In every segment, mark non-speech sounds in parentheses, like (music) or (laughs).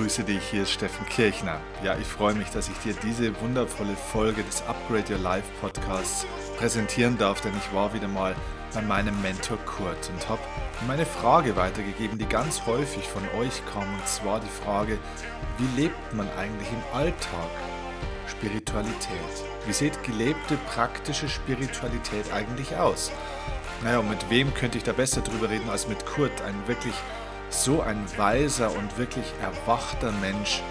Grüße dich. Hier ist Steffen Kirchner. Ja, ich freue mich, dass ich dir diese wundervolle Folge des Upgrade Your Life Podcasts präsentieren darf, denn ich war wieder mal bei meinem Mentor Kurt und habe meine Frage weitergegeben, die ganz häufig von euch kam, und zwar die Frage, wie lebt man eigentlich im Alltag Spiritualität? Wie sieht gelebte praktische Spiritualität eigentlich aus? Naja, und mit wem könnte ich da besser drüber reden als mit Kurt, ein wirklich so ein weiser und wirklich erwachter Mensch.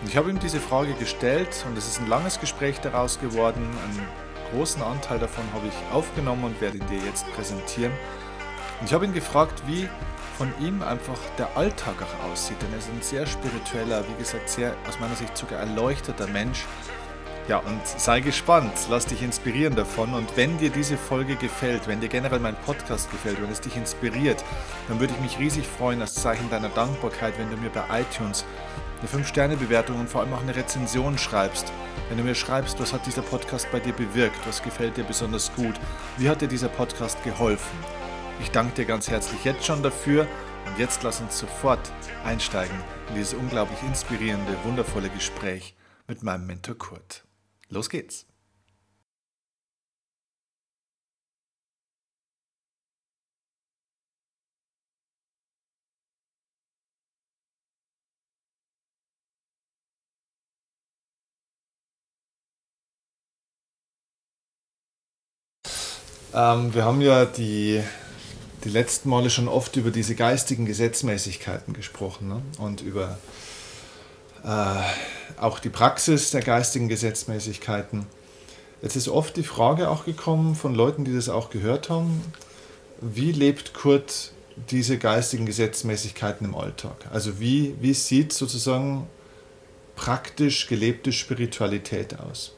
Und ich habe ihm diese Frage gestellt und es ist ein langes Gespräch daraus geworden. Einen großen Anteil davon habe ich aufgenommen und werde ihn dir jetzt präsentieren. Und ich habe ihn gefragt, wie von ihm einfach der Alltag auch aussieht, denn er ist ein sehr spiritueller, wie gesagt, sehr aus meiner Sicht sogar erleuchteter Mensch. Ja, und sei gespannt, lass dich inspirieren davon. Und wenn dir diese Folge gefällt, wenn dir generell mein Podcast gefällt, wenn es dich inspiriert, dann würde ich mich riesig freuen, als Zeichen deiner Dankbarkeit, wenn du mir bei iTunes eine 5-Sterne-Bewertung und vor allem auch eine Rezension schreibst. Wenn du mir schreibst, was hat dieser Podcast bei dir bewirkt, was gefällt dir besonders gut, wie hat dir dieser Podcast geholfen. Ich danke dir ganz herzlich jetzt schon dafür und jetzt lass uns sofort einsteigen in dieses unglaublich inspirierende, wundervolle Gespräch mit meinem Mentor Kurt. Los geht's! Ähm, wir haben ja die, die letzten Male schon oft über diese geistigen Gesetzmäßigkeiten gesprochen ne? und über äh, auch die Praxis der geistigen Gesetzmäßigkeiten. Jetzt ist oft die Frage auch gekommen von Leuten, die das auch gehört haben, wie lebt Kurt diese geistigen Gesetzmäßigkeiten im Alltag? Also wie, wie sieht sozusagen praktisch gelebte Spiritualität aus?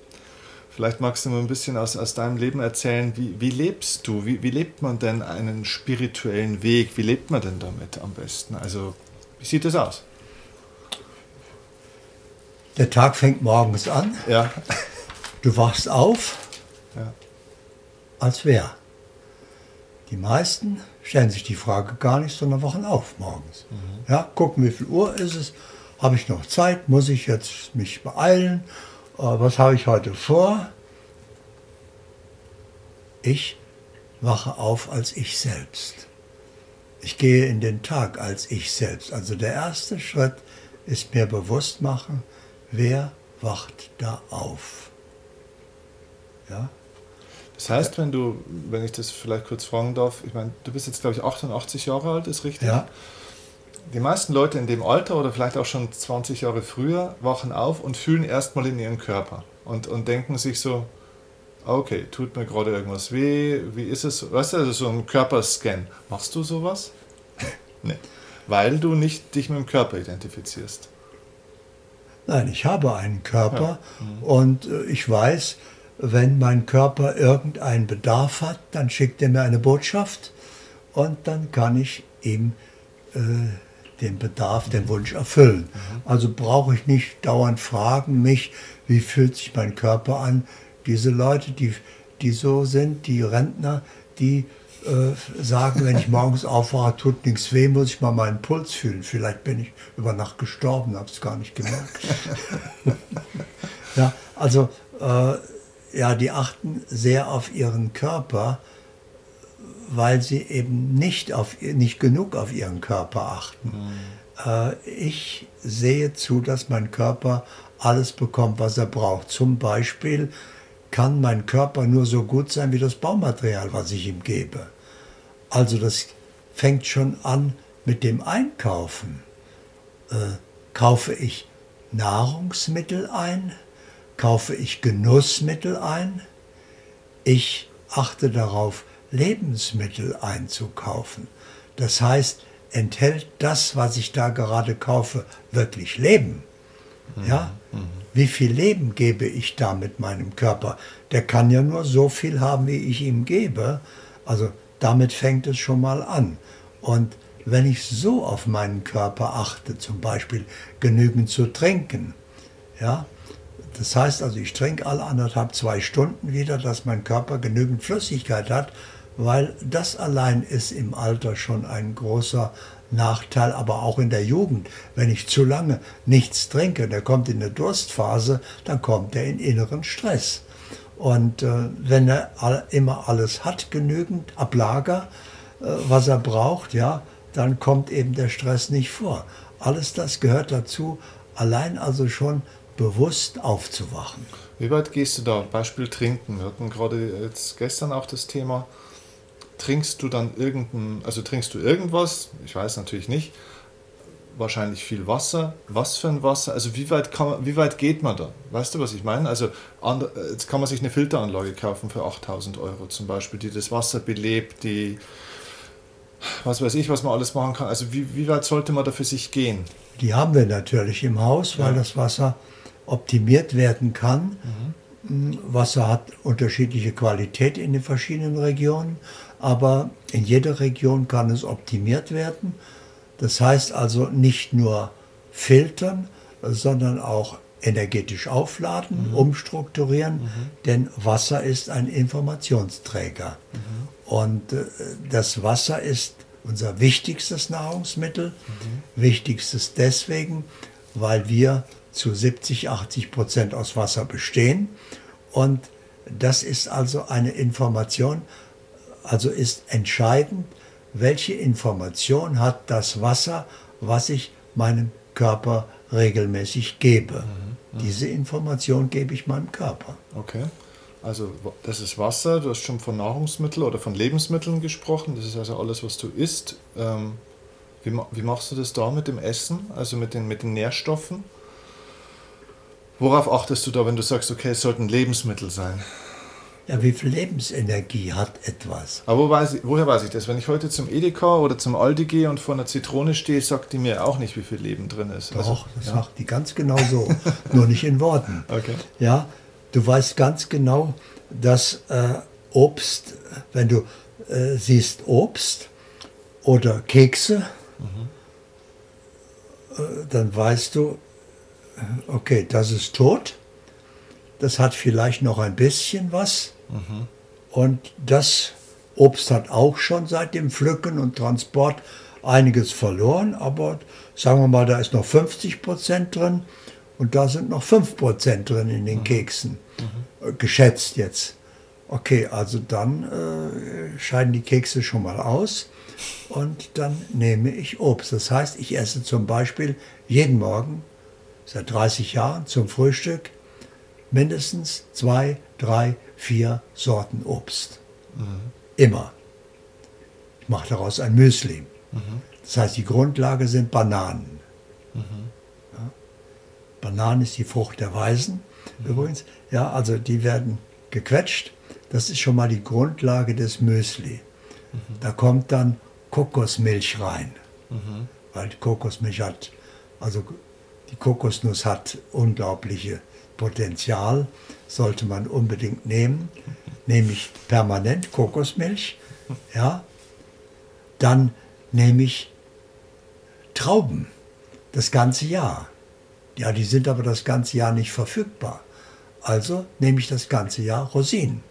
Vielleicht magst du mal ein bisschen aus, aus deinem Leben erzählen, wie, wie lebst du? Wie, wie lebt man denn einen spirituellen Weg? Wie lebt man denn damit am besten? Also wie sieht das aus? Der Tag fängt morgens an. Ja. Du wachst auf, Ja. als wer? Die meisten stellen sich die Frage gar nicht, sondern wachen auf morgens. Ja, gucken, wie viel Uhr ist es? Habe ich noch Zeit? Muss ich jetzt mich beeilen? Äh, was habe ich heute vor? Ich wache auf als ich selbst. Ich gehe in den Tag als ich selbst. Also der erste Schritt ist mir bewusst machen, wer wacht da auf. Ja? Das heißt, wenn du, wenn ich das vielleicht kurz fragen darf, ich meine, du bist jetzt, glaube ich, 88 Jahre alt, ist richtig? Ja. Die meisten Leute in dem Alter oder vielleicht auch schon 20 Jahre früher wachen auf und fühlen erstmal in ihren Körper und, und denken sich so, okay, tut mir gerade irgendwas weh, wie ist es? Weißt du, also so ein Körperscan. Machst du sowas? (laughs) nee. Weil du nicht dich mit dem Körper identifizierst. Nein, ich habe einen Körper und äh, ich weiß, wenn mein Körper irgendeinen Bedarf hat, dann schickt er mir eine Botschaft und dann kann ich ihm äh, den Bedarf, den Wunsch erfüllen. Also brauche ich nicht dauernd fragen mich, wie fühlt sich mein Körper an. Diese Leute, die, die so sind, die Rentner, die äh, sagen, wenn ich morgens aufwache, tut nichts weh, muss ich mal meinen Puls fühlen. Vielleicht bin ich über Nacht gestorben, habe es gar nicht gemerkt. (laughs) ja, also äh, ja, die achten sehr auf ihren Körper, weil sie eben nicht, auf, nicht genug auf ihren Körper achten. Äh, ich sehe zu, dass mein Körper alles bekommt, was er braucht. Zum Beispiel kann mein Körper nur so gut sein wie das Baumaterial, was ich ihm gebe. Also das fängt schon an mit dem Einkaufen. Äh, kaufe ich Nahrungsmittel ein? Kaufe ich Genussmittel ein? Ich achte darauf, Lebensmittel einzukaufen. Das heißt, enthält das, was ich da gerade kaufe, wirklich Leben? Ja? Wie viel Leben gebe ich da mit meinem Körper? Der kann ja nur so viel haben, wie ich ihm gebe. Also damit fängt es schon mal an. Und wenn ich so auf meinen Körper achte, zum Beispiel genügend zu trinken, ja, das heißt also, ich trinke alle anderthalb, zwei Stunden wieder, dass mein Körper genügend Flüssigkeit hat, weil das allein ist im Alter schon ein großer Nachteil aber auch in der Jugend. Wenn ich zu lange nichts trinke, der kommt in eine Durstphase, dann kommt er in inneren Stress. Und äh, wenn er all, immer alles hat, genügend Ablager, äh, was er braucht, ja, dann kommt eben der Stress nicht vor. Alles das gehört dazu, allein also schon bewusst aufzuwachen. Wie weit gehst du da? Beispiel Trinken. Wir hatten gerade jetzt gestern auch das Thema. Trinkst du dann irgendein, also trinkst du irgendwas? Ich weiß natürlich nicht. Wahrscheinlich viel Wasser. Was für ein Wasser? Also wie weit, kann man, wie weit geht man da? Weißt du, was ich meine? Also jetzt kann man sich eine Filteranlage kaufen für 8000 Euro zum Beispiel, die das Wasser belebt, die was weiß ich, was man alles machen kann. Also wie, wie weit sollte man da für sich gehen? Die haben wir natürlich im Haus, weil ja. das Wasser optimiert werden kann. Mhm. Wasser hat unterschiedliche Qualität in den verschiedenen Regionen, aber in jeder Region kann es optimiert werden. Das heißt also nicht nur filtern, sondern auch energetisch aufladen, mhm. umstrukturieren, mhm. denn Wasser ist ein Informationsträger. Mhm. Und äh, das Wasser ist unser wichtigstes Nahrungsmittel. Mhm. Wichtigstes deswegen, weil wir zu 70, 80 Prozent aus Wasser bestehen. Und das ist also eine Information, also ist entscheidend, welche Information hat das Wasser, was ich meinem Körper regelmäßig gebe. Mhm. Mhm. Diese Information gebe ich meinem Körper. Okay. Also das ist Wasser, du hast schon von Nahrungsmitteln oder von Lebensmitteln gesprochen, das ist also alles, was du isst. Ähm, wie, wie, machst du das da mit dem Essen, also mit den, mit den Nährstoffen? Worauf achtest du da, wenn du sagst, okay, es sollten Lebensmittel sein? Ja, wie viel Lebensenergie hat etwas? Aber wo weiß ich, woher weiß ich das? Wenn ich heute zum Edeka oder zum Aldi gehe und vor einer Zitrone stehe, sagt die mir auch nicht, wie viel Leben drin ist. Doch, also, das ja. sagt die ganz genau so, (laughs) nur nicht in Worten. Okay. Ja, du weißt ganz genau, dass äh, Obst, wenn du äh, siehst Obst oder Kekse, mhm. äh, dann weißt du, äh, okay, das ist tot, das hat vielleicht noch ein bisschen was mhm. und das Obst hat auch schon seit dem Pflücken und Transport einiges verloren, aber sagen wir mal, da ist noch 50 Prozent drin und da sind noch 5% drin in den mhm. Keksen. Mhm. Geschätzt jetzt. Okay, also dann äh, scheiden die Kekse schon mal aus und dann nehme ich Obst. Das heißt, ich esse zum Beispiel jeden Morgen seit 30 Jahren zum Frühstück mindestens zwei, drei, vier Sorten Obst. Mhm. Immer. Ich mache daraus ein Müsli. Mhm. Das heißt, die Grundlage sind Bananen. Mhm. Bananen ist die Frucht der Weisen mhm. übrigens. Ja, also die werden gequetscht. Das ist schon mal die Grundlage des Müsli. Mhm. Da kommt dann Kokosmilch rein. Mhm. Weil die Kokosmilch hat, also die Kokosnuss hat unglaubliche Potenzial, sollte man unbedingt nehmen. Nehme ich permanent Kokosmilch. Ja. Dann nehme ich Trauben das ganze Jahr. Ja, die sind aber das ganze Jahr nicht verfügbar. Also nehme ich das ganze Jahr Rosinen.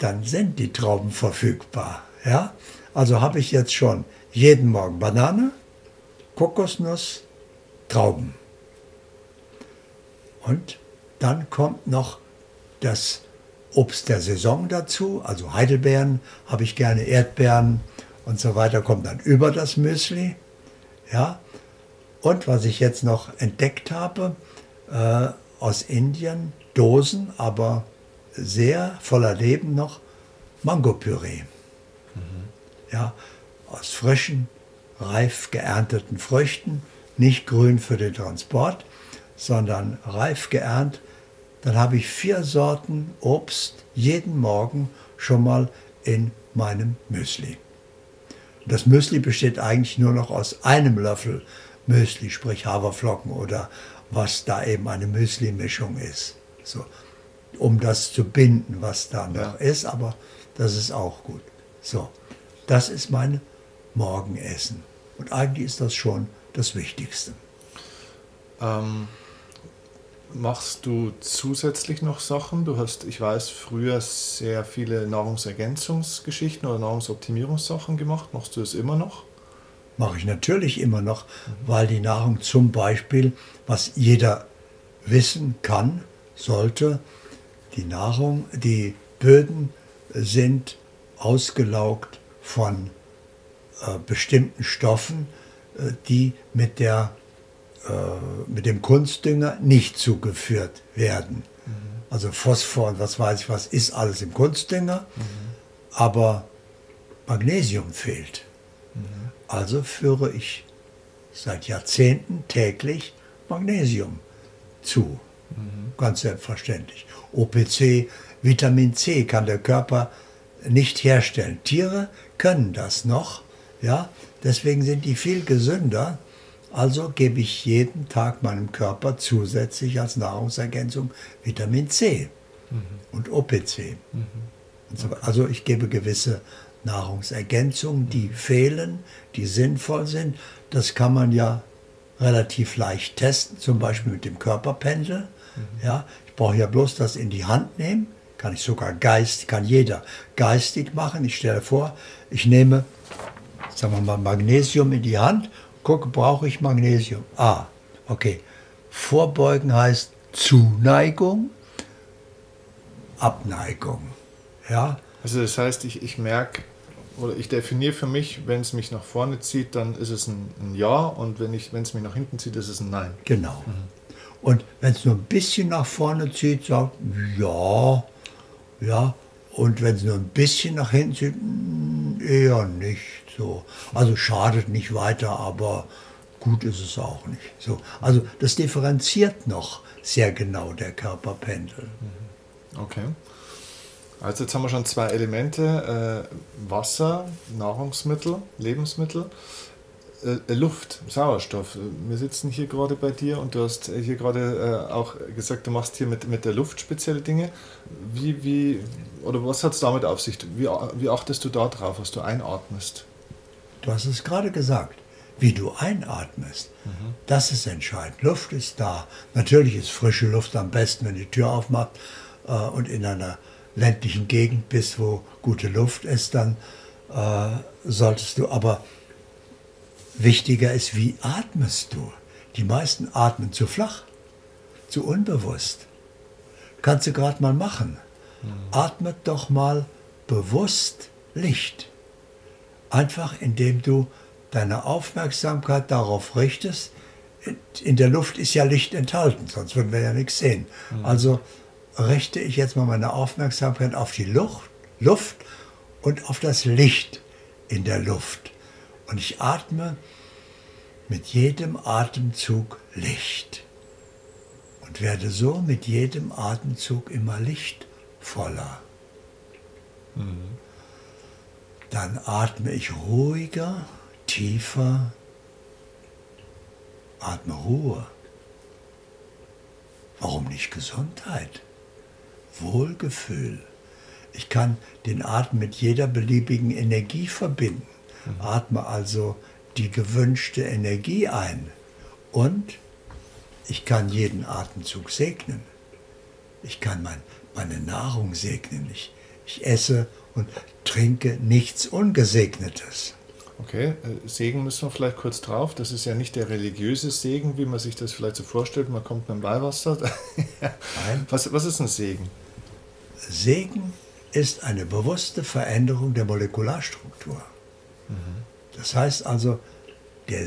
Dann sind die Trauben verfügbar. Ja? Also habe ich jetzt schon jeden Morgen Banane, Kokosnuss, Trauben. Und dann kommt noch das Obst der Saison dazu, also Heidelbeeren habe ich gerne, Erdbeeren und so weiter, kommt dann über das Müsli. Ja, und was ich jetzt noch entdeckt habe, äh, aus Indien, Dosen, aber sehr voller Leben noch, Mangopüree. Mhm. Ja, aus frischen, reif geernteten Früchten, nicht grün für den Transport, sondern reif geerntet. Dann habe ich vier Sorten Obst jeden Morgen schon mal in meinem Müsli. Das Müsli besteht eigentlich nur noch aus einem Löffel Müsli, sprich Haferflocken oder was da eben eine Müsli-Mischung ist. So, um das zu binden, was da noch ja. ist, aber das ist auch gut. So, das ist mein Morgenessen. Und eigentlich ist das schon das Wichtigste. Ähm, machst du zusätzlich noch Sachen? Du hast, ich weiß, früher sehr viele Nahrungsergänzungsgeschichten oder Nahrungsoptimierungssachen gemacht. Machst du es immer noch? mache ich natürlich immer noch, weil die Nahrung zum Beispiel, was jeder wissen kann, sollte, die Nahrung, die Böden sind ausgelaugt von äh, bestimmten Stoffen, äh, die mit, der, mit dem Kunstdünger nicht zugeführt werden. Mhm. Also Phosphor und was weiß ich was ist alles im Kunstdünger, mhm. aber Magnesium fehlt. Mhm. Also führe ich seit Jahrzehnten täglich Magnesium zu. Mhm. Ganz selbstverständlich. OPC, Vitamin C kann der Körper nicht herstellen. Tiere können das noch, ja, deswegen sind die viel gesünder. Also gebe ich jeden Tag meinem Körper zusätzlich als Nahrungsergänzung Vitamin C mhm. und OPC. Mhm. Und so, also ich gebe gewisse Nahrungsergänzungen, die fehlen, die sinnvoll sind. Das kann man ja relativ leicht testen, zum Beispiel mit dem Körperpendel. Mhm. Ja, ich brauche ja bloß das in die Hand nehmen, kann ich sogar geist, kann jeder geistig machen. Ich stelle vor, ich nehme, sagen wir mal, Magnesium in die Hand, gucke, brauche ich Magnesium? Ah, okay. Vorbeugen heißt Zuneigung, Abneigung. Ja, also das heißt, ich, ich merke oder ich definiere für mich, wenn es mich nach vorne zieht, dann ist es ein, ein Ja und wenn es mich nach hinten zieht, ist es ein Nein. Genau. Mhm. Und wenn es nur ein bisschen nach vorne zieht, sagt ja, ja. Und wenn es nur ein bisschen nach hinten zieht, eher nicht so. Also schadet nicht weiter, aber gut ist es auch nicht. So. Also das differenziert noch sehr genau der Körperpendel. Mhm. Okay. Also jetzt haben wir schon zwei Elemente, äh, Wasser, Nahrungsmittel, Lebensmittel, äh, Luft, Sauerstoff. Wir sitzen hier gerade bei dir und du hast hier gerade äh, auch gesagt, du machst hier mit, mit der Luft spezielle Dinge. Wie, wie, oder was hat es damit auf sich? Wie, wie achtest du da drauf, was du einatmest? Du hast es gerade gesagt, wie du einatmest. Mhm. Das ist entscheidend. Luft ist da. Natürlich ist frische Luft am besten, wenn die Tür aufmacht äh, und in einer ländlichen Gegend bist, wo gute Luft ist, dann äh, solltest du aber wichtiger ist, wie atmest du? Die meisten atmen zu flach, zu unbewusst. Kannst du gerade mal machen. Mhm. Atmet doch mal bewusst Licht. Einfach indem du deine Aufmerksamkeit darauf richtest. In der Luft ist ja Licht enthalten, sonst würden wir ja nichts sehen. Mhm. Also richte ich jetzt mal meine Aufmerksamkeit auf die Luft, Luft und auf das Licht in der Luft. Und ich atme mit jedem Atemzug Licht und werde so mit jedem Atemzug immer lichtvoller. Mhm. Dann atme ich ruhiger, tiefer, atme Ruhe. Warum nicht Gesundheit? Wohlgefühl. Ich kann den Atem mit jeder beliebigen Energie verbinden. Atme also die gewünschte Energie ein. Und ich kann jeden Atemzug segnen. Ich kann mein, meine Nahrung segnen. Ich, ich esse und trinke nichts Ungesegnetes. Okay, äh, Segen müssen wir vielleicht kurz drauf. Das ist ja nicht der religiöse Segen, wie man sich das vielleicht so vorstellt. Man kommt mit dem Weihwasser. (laughs) Nein. Was, was ist ein Segen? Segen ist eine bewusste Veränderung der Molekularstruktur. Das heißt also, der,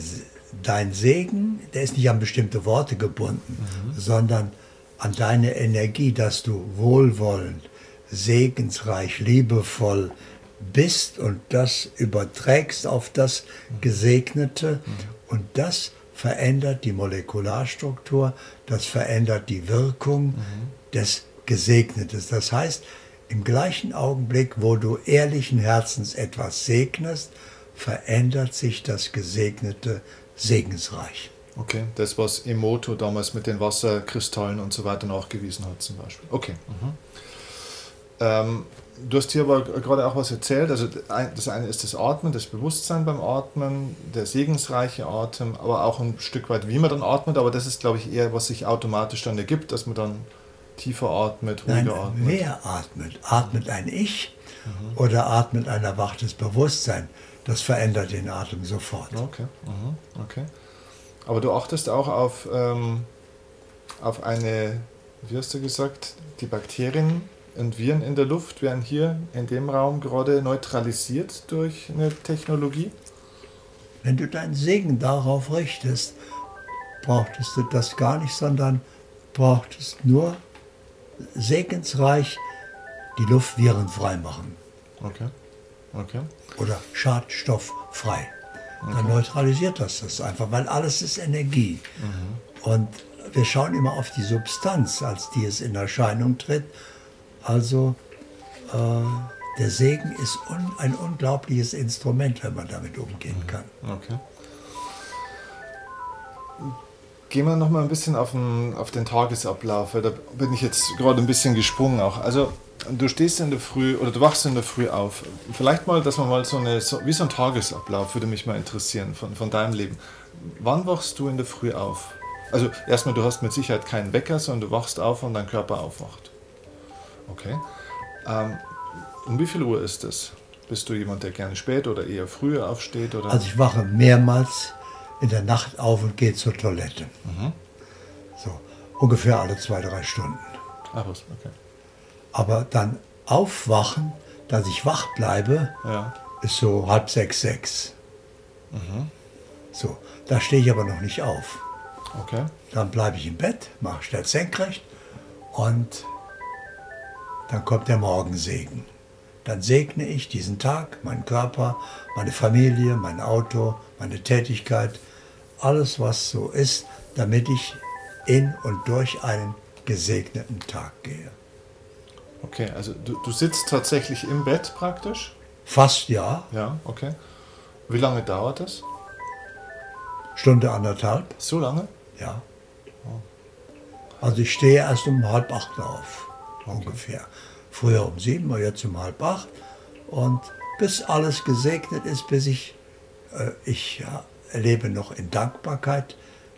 dein Segen, der ist nicht an bestimmte Worte gebunden, mhm. sondern an deine Energie, dass du wohlwollend, segensreich, liebevoll bist und das überträgst auf das Gesegnete mhm. und das verändert die Molekularstruktur, das verändert die Wirkung mhm. des Gesegnetes. Das heißt, im gleichen Augenblick, wo du ehrlichen Herzens etwas segnest, verändert sich das Gesegnete segensreich. Okay, das, was Emoto damals mit den Wasserkristallen und so weiter nachgewiesen hat, zum Beispiel. Okay. Mhm. Ähm, du hast hier aber gerade auch was erzählt. Also, das eine ist das Atmen, das Bewusstsein beim Atmen, der segensreiche Atem, aber auch ein Stück weit, wie man dann atmet. Aber das ist, glaube ich, eher, was sich automatisch dann ergibt, dass man dann tiefer atmet, ruhiger Nein, atmet? Wer atmet? Atmet ein Ich mhm. oder atmet ein erwachtes Bewusstsein? das verändert den Atem sofort. Okay, mhm. okay. Aber du achtest auch auf, ähm, auf eine, wie hast du gesagt, die Bakterien und Viren in der Luft werden hier in dem Raum gerade neutralisiert durch eine Technologie? Wenn du deinen Segen darauf richtest, brauchtest du das gar nicht, sondern brauchtest nur segensreich die Luft virenfrei machen. Okay. Okay. Oder schadstofffrei. Okay. Dann neutralisiert das das einfach, weil alles ist Energie. Mhm. Und wir schauen immer auf die Substanz, als die es in Erscheinung tritt. Also äh, der Segen ist un ein unglaubliches Instrument, wenn man damit umgehen mhm. kann. Okay. Gehen wir noch mal ein bisschen auf den, auf den Tagesablauf, weil da bin ich jetzt gerade ein bisschen gesprungen auch. Also du stehst in der Früh oder du wachst in der Früh auf. Vielleicht mal, dass man mal so eine, so, wie so ein Tagesablauf würde mich mal interessieren von, von deinem Leben. Wann wachst du in der Früh auf? Also erstmal, du hast mit Sicherheit keinen Wecker, sondern du wachst auf und dein Körper aufwacht. Okay. Ähm, um wie viel Uhr ist es? Bist du jemand, der gerne spät oder eher früher aufsteht? Oder? Also ich wache mehrmals in der Nacht auf und gehe zur Toilette. Mhm. So, ungefähr alle zwei, drei Stunden. Ach was, okay. Aber dann aufwachen, dass ich wach bleibe, ja. ist so halb sechs, sechs. Mhm. So, da stehe ich aber noch nicht auf. Okay. Dann bleibe ich im Bett, mache schnell senkrecht und dann kommt der Morgensegen. Dann segne ich diesen Tag, meinen Körper, meine Familie, mein Auto, meine Tätigkeit, alles was so ist, damit ich in und durch einen gesegneten Tag gehe. Okay, also du, du sitzt tatsächlich im Bett praktisch? Fast ja. Ja, okay. Wie lange dauert das? Stunde anderthalb. So lange? Ja. Also ich stehe erst um halb acht auf, okay. ungefähr. Früher um sieben, aber jetzt um halb acht. Und bis alles gesegnet ist, bis ich, äh, ich ja, erlebe noch in Dankbarkeit,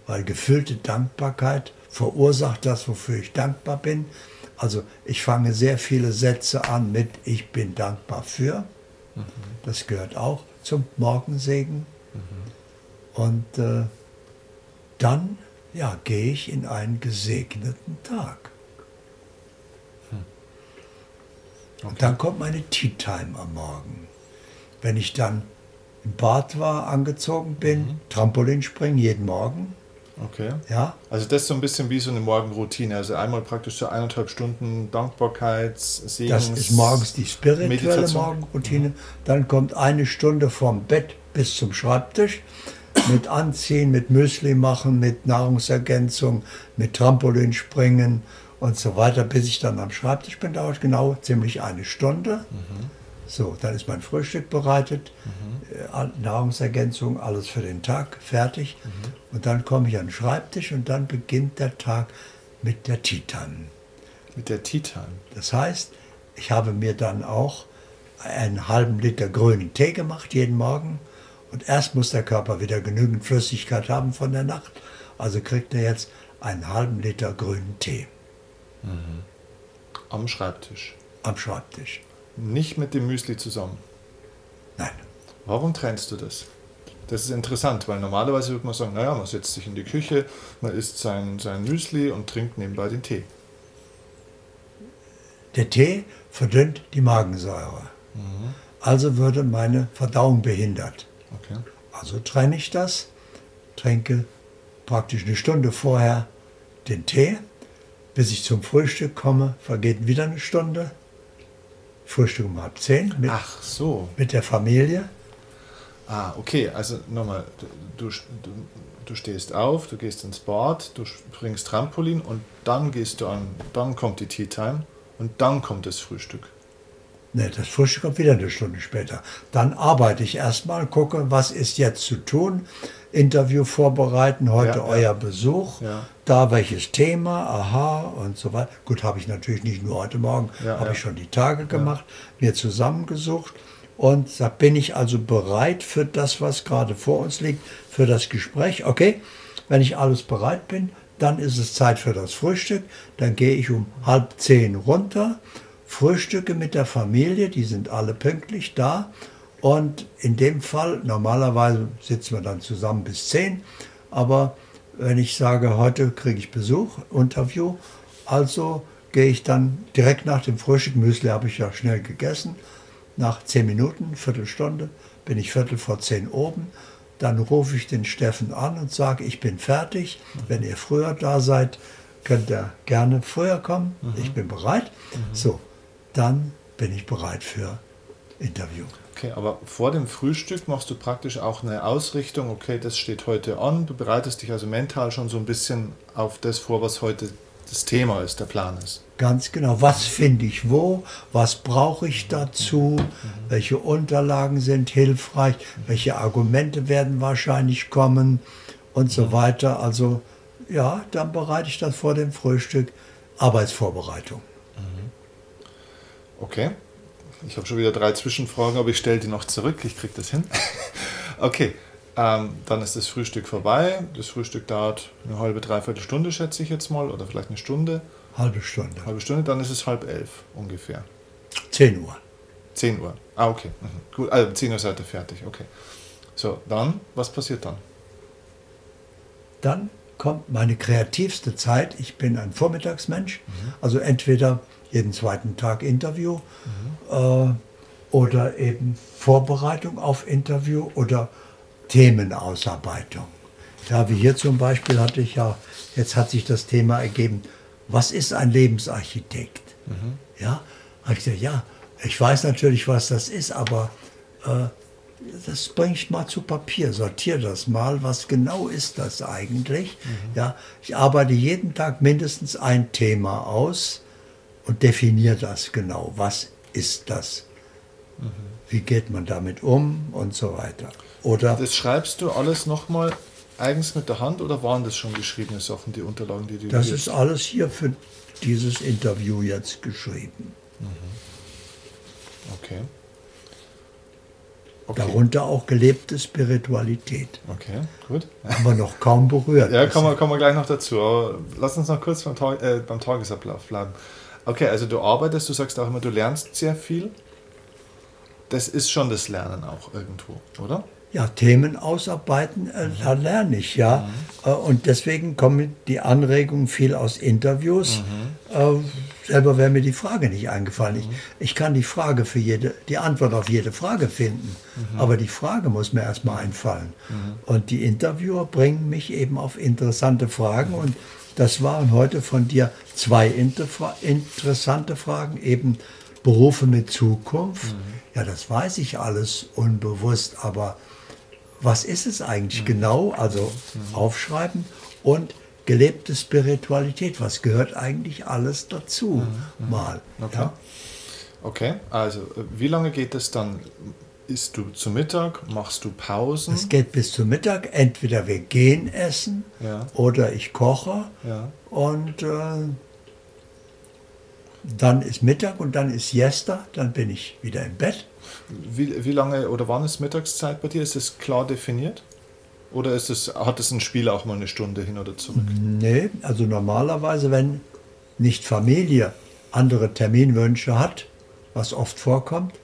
weil gefüllte Dankbarkeit verursacht das, wofür ich dankbar bin. Also ich fange sehr viele Sätze an mit Ich bin dankbar für. Mhm. Das gehört auch zum Morgensegen. Mhm. Und äh, dann ja, gehe ich in einen gesegneten Tag. Hm. Okay. Und dann kommt meine Tea Time am Morgen. Wenn ich dann im Bad war, angezogen bin, mhm. Trampolinspringen jeden Morgen. Okay. Ja. Also das ist so ein bisschen wie so eine Morgenroutine. Also einmal praktisch so eineinhalb Stunden Dankbarkeits, Segens, Das ist morgens die spirituelle Meditation. Morgenroutine. Mhm. Dann kommt eine Stunde vom Bett bis zum Schreibtisch mit Anziehen, mit Müsli machen, mit Nahrungsergänzung, mit Trampolinspringen und so weiter, bis ich dann am Schreibtisch bin, dauert genau ziemlich eine Stunde. Mhm. So, dann ist mein Frühstück bereitet, mhm. Nahrungsergänzung, alles für den Tag fertig. Mhm. Und dann komme ich an den Schreibtisch und dann beginnt der Tag mit der Time. Mit der Time? Das heißt, ich habe mir dann auch einen halben Liter grünen Tee gemacht jeden Morgen. Und erst muss der Körper wieder genügend Flüssigkeit haben von der Nacht. Also kriegt er jetzt einen halben Liter grünen Tee. Mhm. Am Schreibtisch? Am Schreibtisch. Nicht mit dem Müsli zusammen? Nein. Warum trennst du das? Das ist interessant, weil normalerweise würde man sagen, naja, man setzt sich in die Küche, man isst sein, sein Müsli und trinkt nebenbei den Tee. Der Tee verdünnt die Magensäure. Mhm. Also würde meine Verdauung behindert. Okay. Also trenne ich das, trinke praktisch eine Stunde vorher den Tee. Bis ich zum Frühstück komme, vergeht wieder eine Stunde. Frühstück um halb zehn mit, Ach so. mit der Familie. Ah, okay. Also nochmal, du, du, du stehst auf, du gehst ins Bad, du springst Trampolin und dann gehst du an, dann kommt die Tea Time und dann kommt das Frühstück. Ne, das Frühstück kommt wieder eine Stunde später. Dann arbeite ich erstmal, gucke, was ist jetzt zu tun. Interview vorbereiten, heute ja, euer ja. Besuch, ja. da welches Thema, aha und so weiter. Gut, habe ich natürlich nicht nur heute Morgen, habe ich schon die Tage gemacht, mir zusammengesucht und da bin ich also bereit für das, was gerade vor uns liegt, für das Gespräch. Okay, wenn ich alles bereit bin, dann ist es Zeit für das Frühstück. Dann gehe ich um halb zehn runter, frühstücke mit der Familie, die sind alle pünktlich da Und in dem Fall, normalerweise sitzen wir dann zusammen bis 10, aber wenn ich sage, heute kriege ich Besuch, Interview, also gehe ich dann direkt nach dem Frühstück, Müsli habe ich ja schnell gegessen, nach 10 Minuten, Viertelstunde, bin ich Viertel vor 10 oben, dann rufe ich den Steffen an und sage, ich bin fertig, wenn ihr früher da seid, könnt ihr gerne früher kommen, mhm. ich bin bereit. Mhm. So, dann bin ich bereit für Interview. Okay, aber vor dem Frühstück machst du praktisch auch eine Ausrichtung, okay, das steht heute an, du bereitest dich also mental schon so ein bisschen auf das vor, was heute das Thema ist, der Plan ist. Ganz genau. Was finde ich wo? Was brauche ich dazu? Mhm. Welche Unterlagen sind hilfreich? Welche Argumente werden wahrscheinlich kommen? Und so mhm. weiter. Also ja, dann bereite ich das vor dem Frühstück. Arbeitsvorbereitung. Okay. Ich habe schon wieder drei Zwischenfragen, aber ich stelle die noch zurück. Ich kriege das hin. (laughs) okay. Ähm, dann ist das Frühstück vorbei. Das Frühstück dauert eine halbe, dreiviertel Stunde, schätze ich jetzt mal, oder vielleicht eine Stunde. Halbe Stunde. Halbe Stunde, dann ist es halb elf ungefähr. 10 Uhr. 10 Uhr. Ah, okay. Mhm. Gut, also 10 Uhr seid ihr fertig, okay. So, dann, was passiert dann? Dann kommt meine kreativste Zeit. Ich bin ein Vormittagsmensch, mhm. also entweder jeden zweiten Tag Interview mhm. äh, oder eben Vorbereitung auf Interview oder Themenausarbeitung. Ja, wie hier zum Beispiel hatte ich ja, jetzt hat sich das Thema ergeben, was ist ein Lebensarchitekt? Mhm. Ja, habe ich gesagt, ja, ich weiß natürlich, was das ist, aber äh, das bringe ich mal zu Papier, sortiere das mal, was genau ist das eigentlich? Mhm. Ja, ich arbeite jeden Tag mindestens ein Thema aus und definiere das genau. Was ist das? Mhm. Wie geht man damit um und so weiter? Oder das schreibst du alles nochmal eigens mit der Hand oder waren das schon geschriebene Sachen, die Unterlagen, die du Das ist alles hier für dieses Interview jetzt geschrieben. Mhm. Okay. okay. Darunter auch gelebte Spiritualität. Okay, gut. Haben wir noch kaum berührt. ja, kommen wir, kommen wir gleich noch dazu. Aber lass uns noch kurz beim, Tag, äh, beim Tagesablauf bleiben. Okay, also du arbeitest, du sagst auch immer, du lernst sehr viel. Das ist schon das Lernen auch irgendwo, oder? ja, Themen ausarbeiten, äh, da lerne ich ja. Mhm. Äh, und deswegen kommen die Anregungen viel aus Interviews. Mhm. Äh, selber wäre mir die Frage nicht eingefallen. Ich, mhm. ich kann die Frage für jede, die Antwort auf jede Frage finden. Mhm. Aber die Frage muss mir erstmal einfallen. Mhm. Und die Interviewer bringen mich eben auf interessante Fragen und das waren heute von dir zwei inter interessante Fragen, eben Berufe mit Zukunft. Ja, das weiß ich alles unbewusst, aber was ist es eigentlich mhm. genau? Also mhm. aufschreiben und gelebte Spiritualität. Was gehört eigentlich alles dazu? Mhm. Mal. Okay. Ja? okay, also äh, wie lange geht es dann? Isst du zu Mittag? Machst du Pausen? Es geht bis zum Mittag. Entweder wir gehen essen ja. oder ich koche. Ja. Und äh, dann ist Mittag und dann ist Siesta. Dann bin ich wieder im Bett. Wie, wie lange oder wann ist Mittagszeit bei dir? Ist das klar definiert? Oder ist es, hat es ein Spiel auch mal eine Stunde hin oder zurück? Nee, also normalerweise, wenn nicht Familie andere Terminwünsche hat, was oft vorkommt,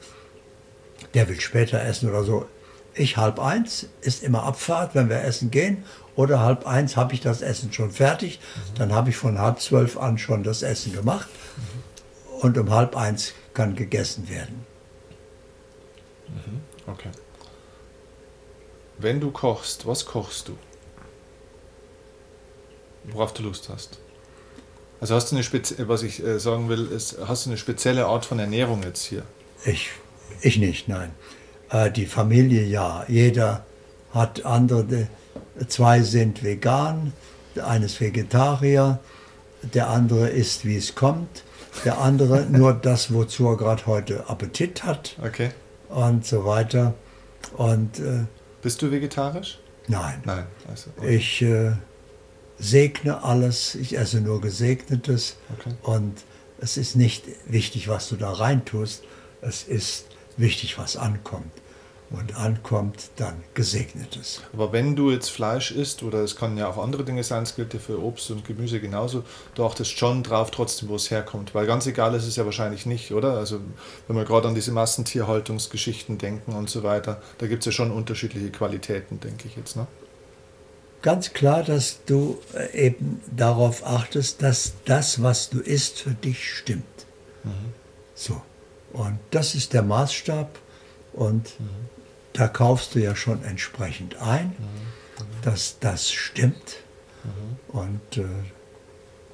der will später essen oder so. Ich halb eins ist immer Abfahrt, wenn wir essen gehen. Oder halb eins habe ich das Essen schon fertig. Mhm. Dann habe ich von halb zwölf an schon das Essen gemacht. Mhm. Und um halb eins kann gegessen werden. Mhm. Okay. Wenn du kochst, was kochst du? Worauf du Lust hast? Also hast du eine spezielle, was ich äh, sagen will, ist, hast du eine spezielle Art von Ernährung jetzt hier? Ich, ich nicht, nein. Äh, die Familie ja. Jeder hat andere, zwei sind vegan, eines Vegetarier, der andere isst, wie es kommt, der andere (laughs) nur das, wozu er gerade heute Appetit hat. Okay und so weiter. Und, äh, Bist du vegetarisch? Nein. Nein. Also, okay. Ich äh, segne alles, ich esse nur Gesegnetes okay. und es ist nicht wichtig, was du da reintust, es ist wichtig, was ankommt. und ankommt, dann gesegnetes. Aber wenn du jetzt Fleisch isst, oder es kann ja auch andere Dinge sein, es gilt ja für Obst und Gemüse genauso, du achtest schon drauf trotzdem, wo es herkommt. Weil ganz egal ist es ja wahrscheinlich nicht, oder? Also wenn wir gerade an diese Massentierhaltungsgeschichten denken und so weiter, da gibt es ja schon unterschiedliche Qualitäten, denke ich jetzt. Ne? Ganz klar, dass du äh, eben darauf achtest, dass das, was du isst, für dich stimmt. Mhm. So. Und das ist der Maßstab. Und mhm da kaufst du ja schon entsprechend ein, mhm. dass das stimmt. Mhm. Und äh,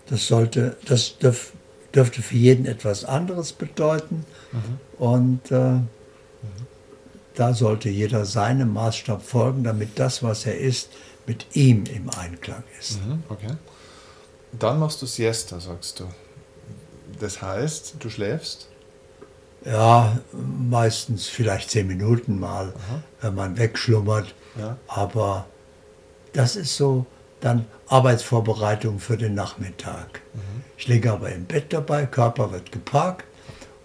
das sollte, das dürf, dürfte für jeden etwas anderes bedeuten. Mhm. Und äh, da sollte jeder seinem Maßstab folgen, damit das, was er ist, mit ihm im Einklang ist. Okay. Dann machst du Siesta, sagst du. Das heißt, du schläfst? Ja, meistens vielleicht zehn Minuten mal, Aha. wenn man wegschlummert. Ja. Aber das ist so dann Arbeitsvorbereitung für den Nachmittag. Mhm. Ich liege aber im Bett dabei, Körper wird geparkt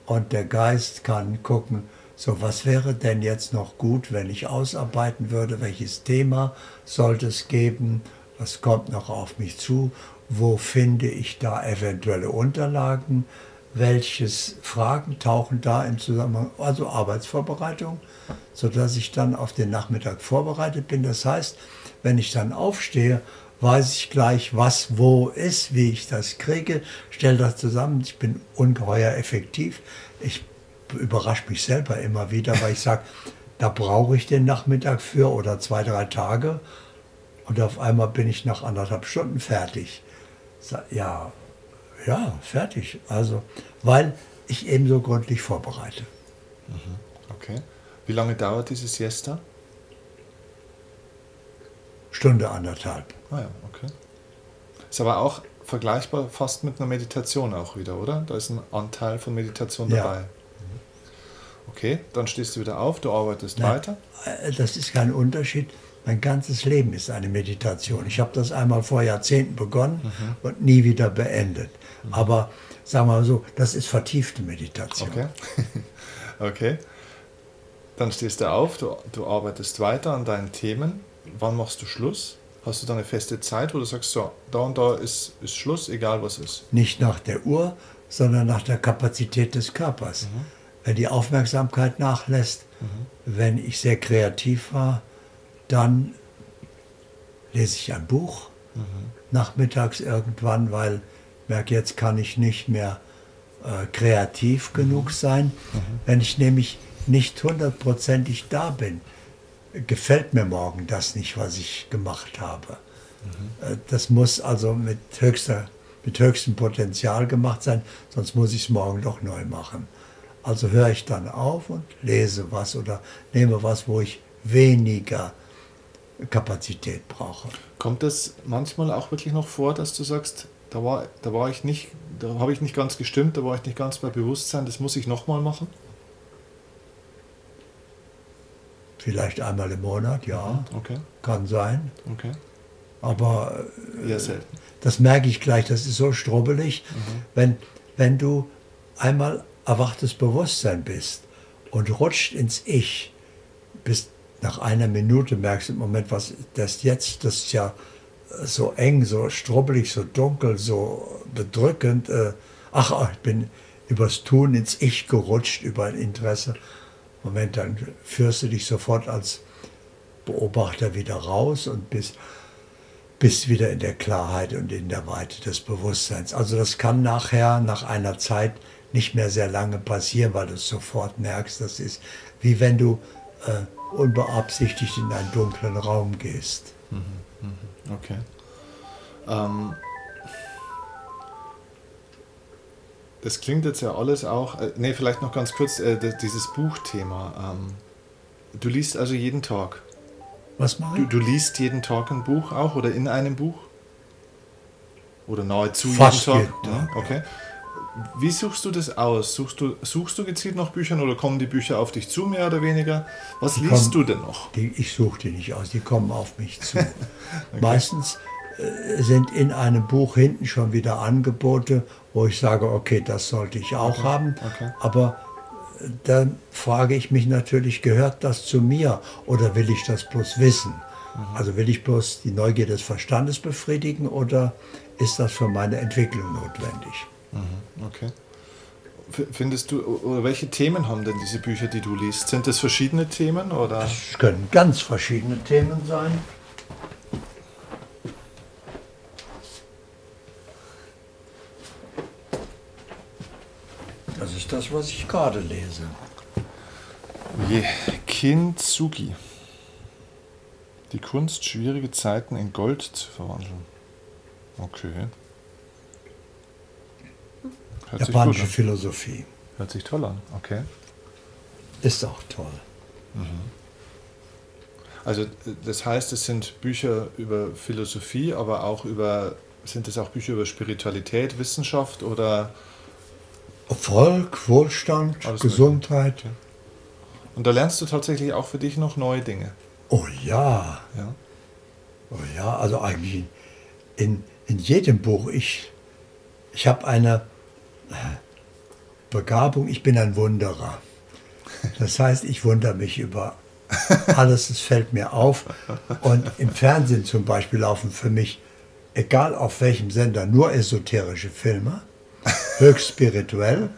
und der Geist kann gucken, so was wäre denn jetzt noch gut, wenn ich ausarbeiten würde, welches Thema sollte es geben, was kommt noch auf mich zu, wo finde ich da eventuelle Unterlagen, welches Fragen tauchen da im Zusammenhang, also Arbeitsvorbereitung, sodass ich dann auf den Nachmittag vorbereitet bin. Das heißt, wenn ich dann aufstehe, weiß ich gleich, was wo ist, wie ich das kriege, stelle das zusammen. Ich bin ungeheuer effektiv. Ich überrasche mich selber immer wieder, weil ich sage, da brauche ich den Nachmittag für oder zwei, drei Tage. Und auf einmal bin ich nach anderthalb Stunden fertig. Ja, ja, fertig. Also, weil ich eben so gründlich vorbereite. Mhm. Okay. Wie lange dauert diese Siesta? Stunde anderthalb. Ah ja, okay. Ist aber auch vergleichbar fast mit einer Meditation auch wieder, oder? Da ist ein Anteil von Meditation dabei. Ja. Mhm. Okay, dann stehst du wieder auf, du arbeitest Nein, weiter. Äh, das ist kein Unterschied. Mein ganzes Leben ist eine Meditation. Ich habe das einmal vor Jahrzehnten begonnen mhm. und nie wieder beendet. Mhm. Aber sagen wir mal so, das ist vertiefte Meditation. Okay. (laughs) okay. Dann stehst du auf, du, du arbeitest weiter an deinen Themen. Wann machst du Schluss? Hast du da eine feste Zeit, wo du sagst, so, da und da ist, ist Schluss, egal was ist? Nicht nach der Uhr, sondern nach der Kapazität des Körpers. Mhm. Wenn die Aufmerksamkeit nachlässt, mhm. wenn ich sehr kreativ war, dann lese ich ein Buch mhm. nachmittags irgendwann, weil merke, jetzt kann ich nicht mehr äh, kreativ genug mhm. sein. Mhm. Wenn ich nämlich nicht hundertprozentig da bin, gefällt mir morgen das nicht, was ich gemacht habe. Mhm. Äh, das muss also mit, höchster, mit höchstem Potenzial gemacht sein, sonst muss ich es morgen doch neu machen. Also höre ich dann auf und lese was oder nehme was, wo ich weniger Kapazität brauche. Kommt es manchmal auch wirklich noch vor, dass du sagst, da war, da war ich nicht, da habe ich nicht ganz gestimmt, da war ich nicht ganz bei Bewusstsein, das muss ich nochmal machen? Vielleicht einmal im Monat, ja. Okay. Kann sein. Okay. Aber Sehr äh, selten. das merke ich gleich, das ist so strubbelig. Mhm. Wenn, wenn du einmal erwachtes Bewusstsein bist und rutscht ins Ich, bist nach einer Minute merkst du im Moment, was das jetzt, das ist ja so eng, so strubbelig, so dunkel, so bedrückend. Äh, ach, ich bin übers Tun ins Ich gerutscht, über ein Interesse. Moment, dann führst du dich sofort als Beobachter wieder raus und bist, bist wieder in der Klarheit und in der Weite des Bewusstseins. Also das kann nachher, nach einer Zeit, nicht mehr sehr lange passieren, weil du es sofort merkst. Das ist wie wenn du äh, unbeabsichtigt in einen dunklen Raum gehst. Mhm. Okay. Ähm, das klingt jetzt ja alles auch. Äh, ne, vielleicht noch ganz kurz äh, dieses Buchthema. Ähm, du liest also jeden Tag. Was mache ich? Du, du, liest jeden Tag ein Buch auch oder in einem Buch? Oder nahezu Fast jeden Tag? Jeden Tag. Ja, okay. Wie suchst du das aus? Suchst du, suchst du gezielt nach Büchern oder kommen die Bücher auf dich zu, mehr oder weniger? Was die liest kommen, du denn noch? Die, ich suche die nicht aus, die kommen auf mich zu. (laughs) okay. Meistens äh, sind in einem Buch hinten schon wieder Angebote, wo ich sage, okay, das sollte ich auch okay. haben. Okay. Aber dann frage ich mich natürlich, gehört das zu mir oder will ich das bloß wissen? Also will ich bloß die Neugier des Verstandes befriedigen oder ist das für meine Entwicklung notwendig? Mhm, okay. Findest du, oder welche Themen haben denn diese Bücher, die du liest? Sind das verschiedene Themen oder? Es können ganz verschiedene Themen sein. Das ist das, was ich gerade lese. Je Kintsugi. Die Kunst, schwierige Zeiten in Gold zu verwandeln. Okay. Hört Japanische Philosophie. Hört sich toll an, okay. Ist auch toll. Mhm. Also das heißt, es sind Bücher über Philosophie, aber auch über, sind es auch Bücher über Spiritualität, Wissenschaft oder? Erfolg, Wohlstand, Alles Gesundheit. Okay. Und da lernst du tatsächlich auch für dich noch neue Dinge. Oh ja. Ja. Oh ja, also eigentlich in, in jedem Buch. Ich, ich habe eine Begabung, ich bin ein Wunderer. Das heißt, ich wundere mich über alles, es fällt mir auf. Und im Fernsehen zum Beispiel laufen für mich, egal auf welchem Sender, nur esoterische Filme, höchst spirituell.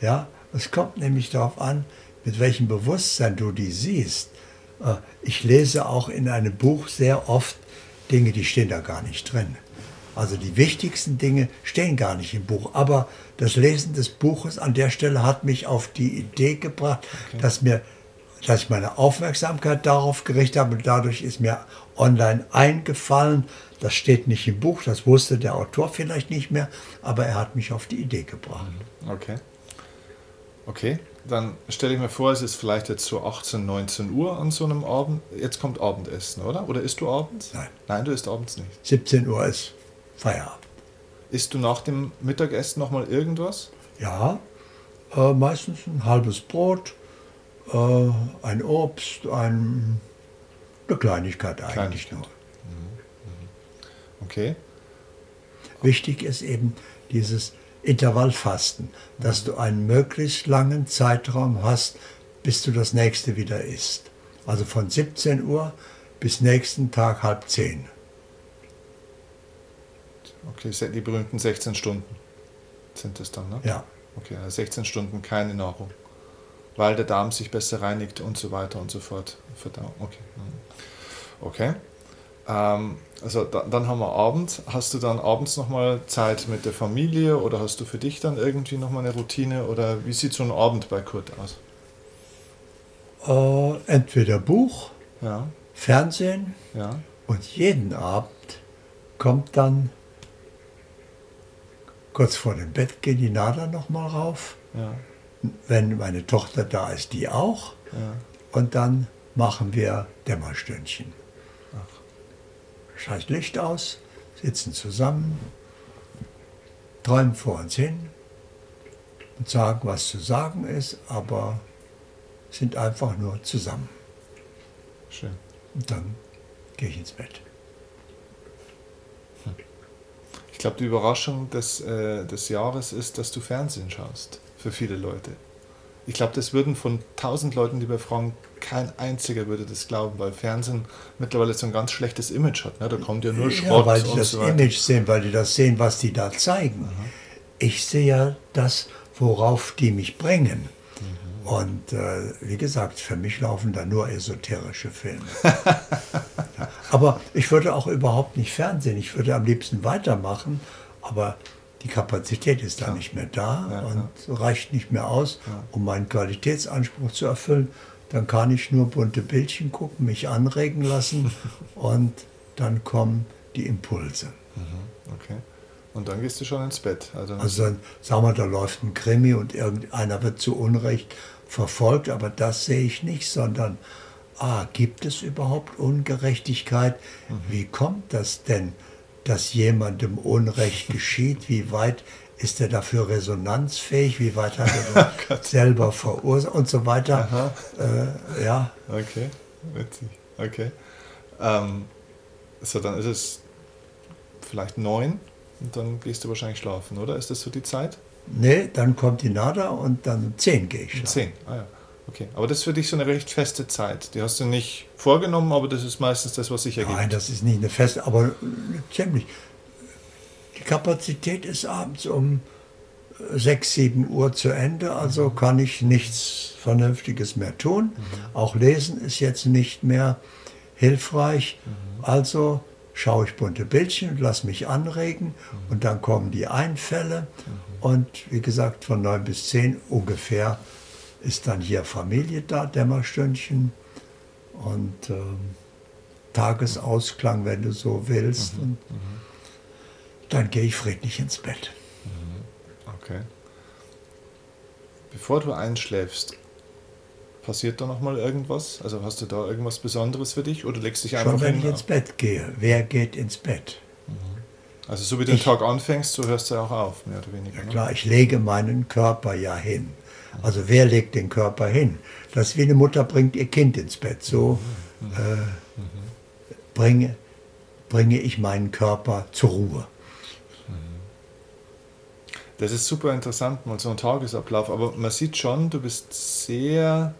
Ja, es kommt nämlich darauf an, mit welchem Bewusstsein du die siehst. Äh, ich lese auch in einem Buch sehr oft Dinge, die stehen da gar nicht drin. Also die wichtigsten Dinge stehen gar nicht im Buch. Aber das Lesen des Buches an der Stelle hat mich auf die Idee gebracht, okay. dass, mir, dass ich meine Aufmerksamkeit darauf gerichtet habe. Und dadurch ist mir online eingefallen, das steht nicht im Buch, das wusste der Autor vielleicht nicht mehr, aber er hat mich auf die Idee gebracht. Okay. Okay, dann stelle ich mir vor, es ist vielleicht jetzt so 18, 19 Uhr an so einem Abend. Jetzt kommt Abendessen, oder? Oder isst du abends? Nein. Nein, du isst abends nicht. 17 Uhr ist Feierabend. Isst du nach dem Mittagessen nochmal irgendwas? Ja, äh, meistens ein halbes Brot, äh, ein Obst, ein, eine Kleinigkeit eigentlich Kleinigkeit. nur. Mhm, mhm. Okay. Wichtig ist eben dieses Intervallfasten, dass du einen möglichst langen Zeitraum hast, bis du das nächste wieder isst. Also von 17 Uhr bis nächsten Tag halb zehn. Okay, die berühmten 16 Stunden sind es dann, ne? Ja. Okay, also 16 Stunden keine Nahrung, weil der Darm sich besser reinigt und so weiter und so fort. Verdauung. Okay. Okay. Ähm, also da, dann haben wir Abend. Hast du dann abends nochmal Zeit mit der Familie oder hast du für dich dann irgendwie nochmal eine Routine oder wie sieht so ein Abend bei Kurt aus? Äh, entweder Buch, ja. Fernsehen ja. und jeden Abend kommt dann kurz vor dem Bett gehen die Nader nochmal rauf. Ja. Wenn meine Tochter da ist, die auch. Ja. Und dann machen wir Dämmerstündchen. Schalt Licht aus, sitzen zusammen, träumen vor uns hin und sagen, was zu sagen ist, aber sind einfach nur zusammen. Schön. Und dann gehe ich ins Bett. Ich glaube, die Überraschung des, äh, des Jahres ist, dass du Fernsehen schaust. Für viele Leute. Ich glaube, das würden von tausend Leuten, die wir fragen, kein einziger würde das glauben, weil Fernsehen mittlerweile so ein ganz schlechtes Image hat. Ne? Da kommt ja nur Schrott. Ja, weil die das so Image sehen, weil die das sehen, was die da zeigen. Mhm. Ich sehe ja das, worauf die mich bringen. Und äh, wie gesagt, für mich laufen da nur esoterische Filme. (laughs) aber ich würde auch überhaupt nicht Fernsehen. Ich würde am liebsten weitermachen, aber die Kapazität ist da ja. nicht mehr da ja, und ja. reicht nicht mehr aus, um meinen Qualitätsanspruch zu erfüllen dann kann ich nur bunte Bildchen gucken, mich anregen lassen (laughs) und dann kommen die Impulse. Mhm, okay. Und dann gehst du schon ins Bett. Also, also dann, sagen wir, da läuft ein Krimi und irgendeiner wird zu Unrecht verfolgt, aber das sehe ich nicht, sondern, ah, gibt es überhaupt Ungerechtigkeit? Mhm. Wie kommt das denn, dass jemandem Unrecht (laughs) geschieht? Wie weit ist er dafür resonanzfähig, wie weit hat er (laughs) oh selber verursacht und so weiter. Äh, ja. Okay, witzig. Okay. Ähm, so, dann ist es vielleicht neun und dann gehst du wahrscheinlich schlafen, oder? Ist das so die Zeit? Nee, dann kommt die Nada und dann um 10 gehe ich schlafen. 10, ah ja. Okay, aber das ist für dich so eine recht feste Zeit. Die hast du nicht vorgenommen, aber das ist meistens das, was sich ergibt. Nein, das ist nicht eine feste, aber ziemlich. Die Kapazität ist abends um 6, 7 Uhr zu Ende, also mhm. kann ich nichts Vernünftiges mehr tun. Mhm. Auch lesen ist jetzt nicht mehr hilfreich. Mhm. Also schaue ich bunte Bildchen und lasse mich anregen mhm. und dann kommen die Einfälle. Mhm. Und wie gesagt, von 9 bis 10 ungefähr ist dann hier Familie da, Dämmerstündchen und ähm, Tagesausklang, wenn du so willst. Mhm. Und dann gehe ich friedlich ins Bett. Okay. Bevor du einschläfst, passiert da nochmal irgendwas? Also hast du da irgendwas Besonderes für dich oder legst dich einfach Schon wenn hin? ich ins Bett gehe. Wer geht ins Bett? Mhm. Also so wie du den Tag anfängst, so hörst du auch auf, mehr oder weniger. Ja ne? klar, ich lege meinen Körper ja hin. Mhm. Also wer legt den Körper hin? Das ist wie eine Mutter bringt ihr Kind ins Bett. So mhm. mhm. äh, mhm. bringe, bringe ich meinen Körper zur Ruhe. Das ist super interessant, mal so ein Tagesablauf. Aber man sieht schon, du bist sehr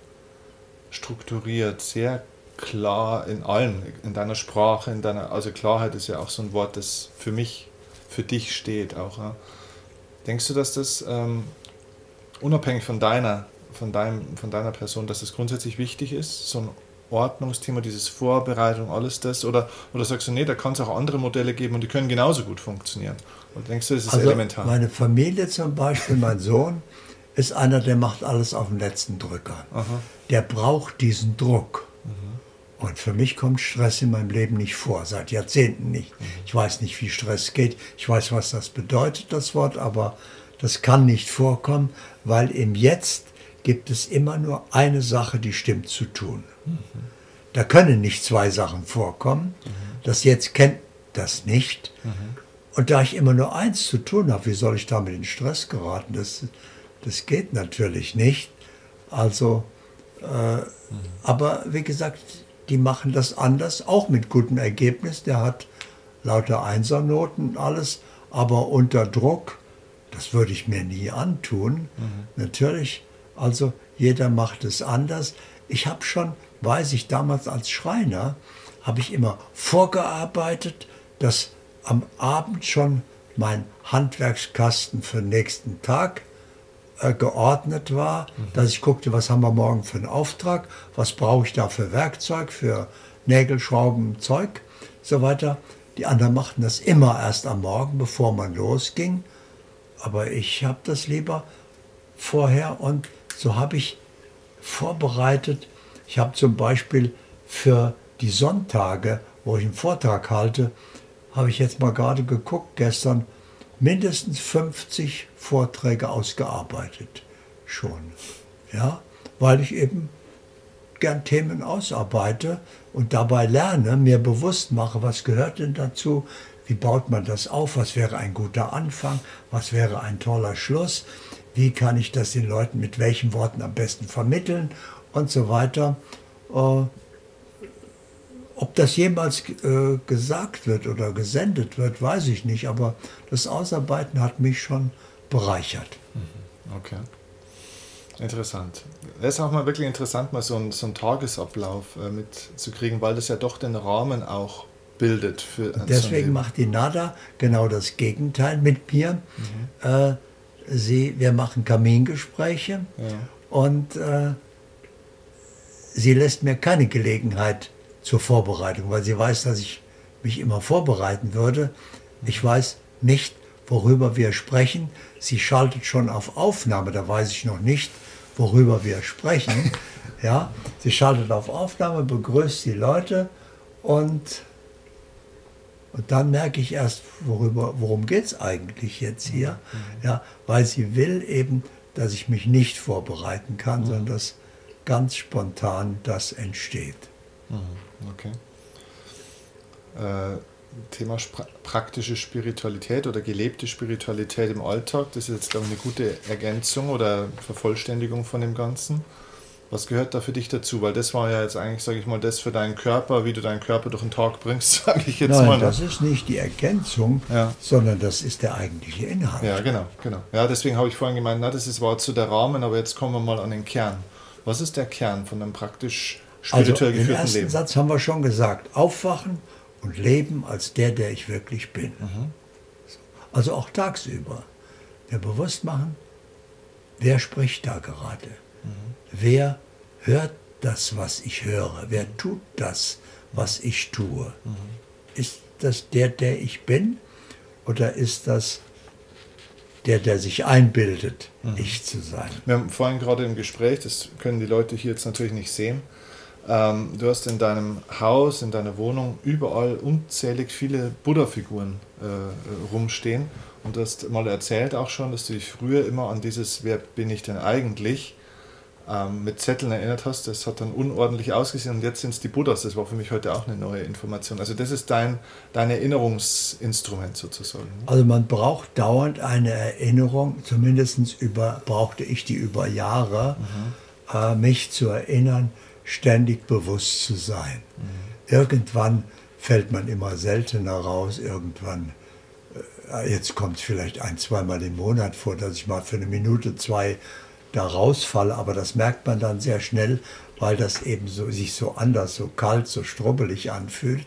strukturiert, sehr klar in allem, in deiner Sprache, in deiner, also Klarheit ist ja auch so ein Wort, das für mich, für dich steht auch. Ja. Denkst du, dass das ähm, unabhängig von deiner, von, deinem, von deiner Person, dass das grundsätzlich wichtig ist, so ein Ordnungsthema, dieses Vorbereitung, alles das? Oder, oder sagst du, nee, da kann es auch andere Modelle geben und die können genauso gut funktionieren? Und denkst du, das ist also elementar? Meine Familie zum Beispiel, mein Sohn, ist einer, der macht alles auf den letzten Drücker. Aha. Der braucht diesen Druck. Mhm. Und für mich kommt Stress in meinem Leben nicht vor, seit Jahrzehnten nicht. Mhm. Ich weiß nicht, wie Stress geht. Ich weiß, was das bedeutet, das Wort, aber das kann nicht vorkommen, weil im Jetzt gibt es immer nur eine Sache, die stimmt zu tun. Mhm. Da können nicht zwei Sachen vorkommen. Mhm. Das Jetzt kennt das nicht. Mhm. Und da ich immer nur eins zu tun habe, wie soll ich damit in Stress geraten? Das, das geht natürlich nicht. Also, äh, mhm. aber wie gesagt, die machen das anders, auch mit gutem Ergebnis. Der hat lauter Einsernoten und alles, aber unter Druck, das würde ich mir nie antun. Mhm. Natürlich, also jeder macht es anders. Ich habe schon, weiß ich, damals als Schreiner, habe ich immer vorgearbeitet, dass am Abend schon mein Handwerkskasten für den nächsten Tag äh, geordnet war, mhm. dass ich guckte, was haben wir morgen für einen Auftrag, was brauche ich da für Werkzeug, für Nägel, Schrauben, Zeug, so weiter. Die anderen machten das immer erst am Morgen, bevor man losging. Aber ich habe das lieber vorher und so habe ich vorbereitet. Ich habe zum Beispiel für die Sonntage, wo ich einen Vortrag halte, habe ich jetzt mal gerade geguckt, gestern mindestens 50 Vorträge ausgearbeitet schon. Ja, weil ich eben gern Themen ausarbeite und dabei lerne, mir bewusst mache, was gehört denn dazu, wie baut man das auf, was wäre ein guter Anfang, was wäre ein toller Schluss, wie kann ich das den Leuten mit welchen Worten am besten vermitteln und so weiter. Ob das jemals äh, gesagt wird oder gesendet wird, weiß ich nicht, aber das Ausarbeiten hat mich schon bereichert. Mhm. Okay. Interessant. Es ist auch mal wirklich interessant, mal so einen, so einen Tagesablauf äh, mitzukriegen, weil das ja doch den Rahmen auch bildet. Für deswegen so macht die NADA genau das Gegenteil mit mir. Mhm. Äh, sie, wir machen Kamingespräche ja. und äh, sie lässt mir keine Gelegenheit zur Vorbereitung, weil sie weiß, dass ich mich immer vorbereiten würde. Ich weiß nicht, worüber wir sprechen. Sie schaltet schon auf Aufnahme, da weiß ich noch nicht, worüber wir sprechen. (laughs) Ja, sie schaltet auf Aufnahme, begrüßt die Leute und, und dann merke ich erst, worüber, worum geht es eigentlich jetzt hier. Mhm. Ja, weil sie will eben, dass ich mich nicht vorbereiten kann, mhm. sondern dass ganz spontan das entsteht. Okay. Äh, Thema praktische Spiritualität oder gelebte Spiritualität im Alltag, das ist jetzt, glaube ich, eine gute Ergänzung oder Vervollständigung von dem Ganzen. Was gehört da für dich dazu? Weil das war ja jetzt eigentlich, sage ich mal, das für deinen Körper, wie du deinen Körper durch den Tag bringst, (laughs) sage ich jetzt Nein, mal. ne? das ist nicht die Ergänzung, Ja. sondern das ist der eigentliche Inhalt. Ja, genau, genau. Ja, deswegen habe ich vorhin gemeint, na, das ist war zu der Rahmen, aber jetzt kommen wir mal an den Kern. Was ist der Kern von einem praktisch spirituell den geführten ersten Leben? Satz haben wir schon gesagt. Aufwachen und leben als der, der ich wirklich bin. Mhm. So. Also auch tagsüber. Mir bewusst machen, wer spricht da gerade? Mhm. Wer hört das, was ich höre? Wer tut das, was ich tue? Mhm. Ist das der, der ich bin? Oder ist das der, der sich einbildet, Mhm. ich zu sein? Wir haben vorhin gerade im Gespräch, das können die Leute hier jetzt natürlich nicht sehen, ähm, du hast in deinem Haus, in deiner Wohnung überall unzählig viele Buddha-Figuren äh, rumstehen. Und du hast mal erzählt auch schon, dass du dich früher immer an dieses Wer bin ich denn eigentlich ähm, mit Zetteln erinnert hast. Das hat dann unordentlich ausgesehen und jetzt sind es die Buddhas. Das war für mich heute auch eine neue Information. Also das ist dein, dein Erinnerungsinstrument sozusagen. Also man braucht dauernd eine Erinnerung, zumindest über, brauchte ich die über Jahre, äh, mich zu erinnern, ständig bewusst zu sein. Irgendwann fällt man immer seltener raus, irgendwann, äh, jetzt kommt es vielleicht ein, zweimal im Monat vor, dass ich mal für eine Minute, zwei da rausfalle, aber das merkt man dann sehr schnell, weil das eben so, sich so anders, so kalt, so strubbelig anfühlt.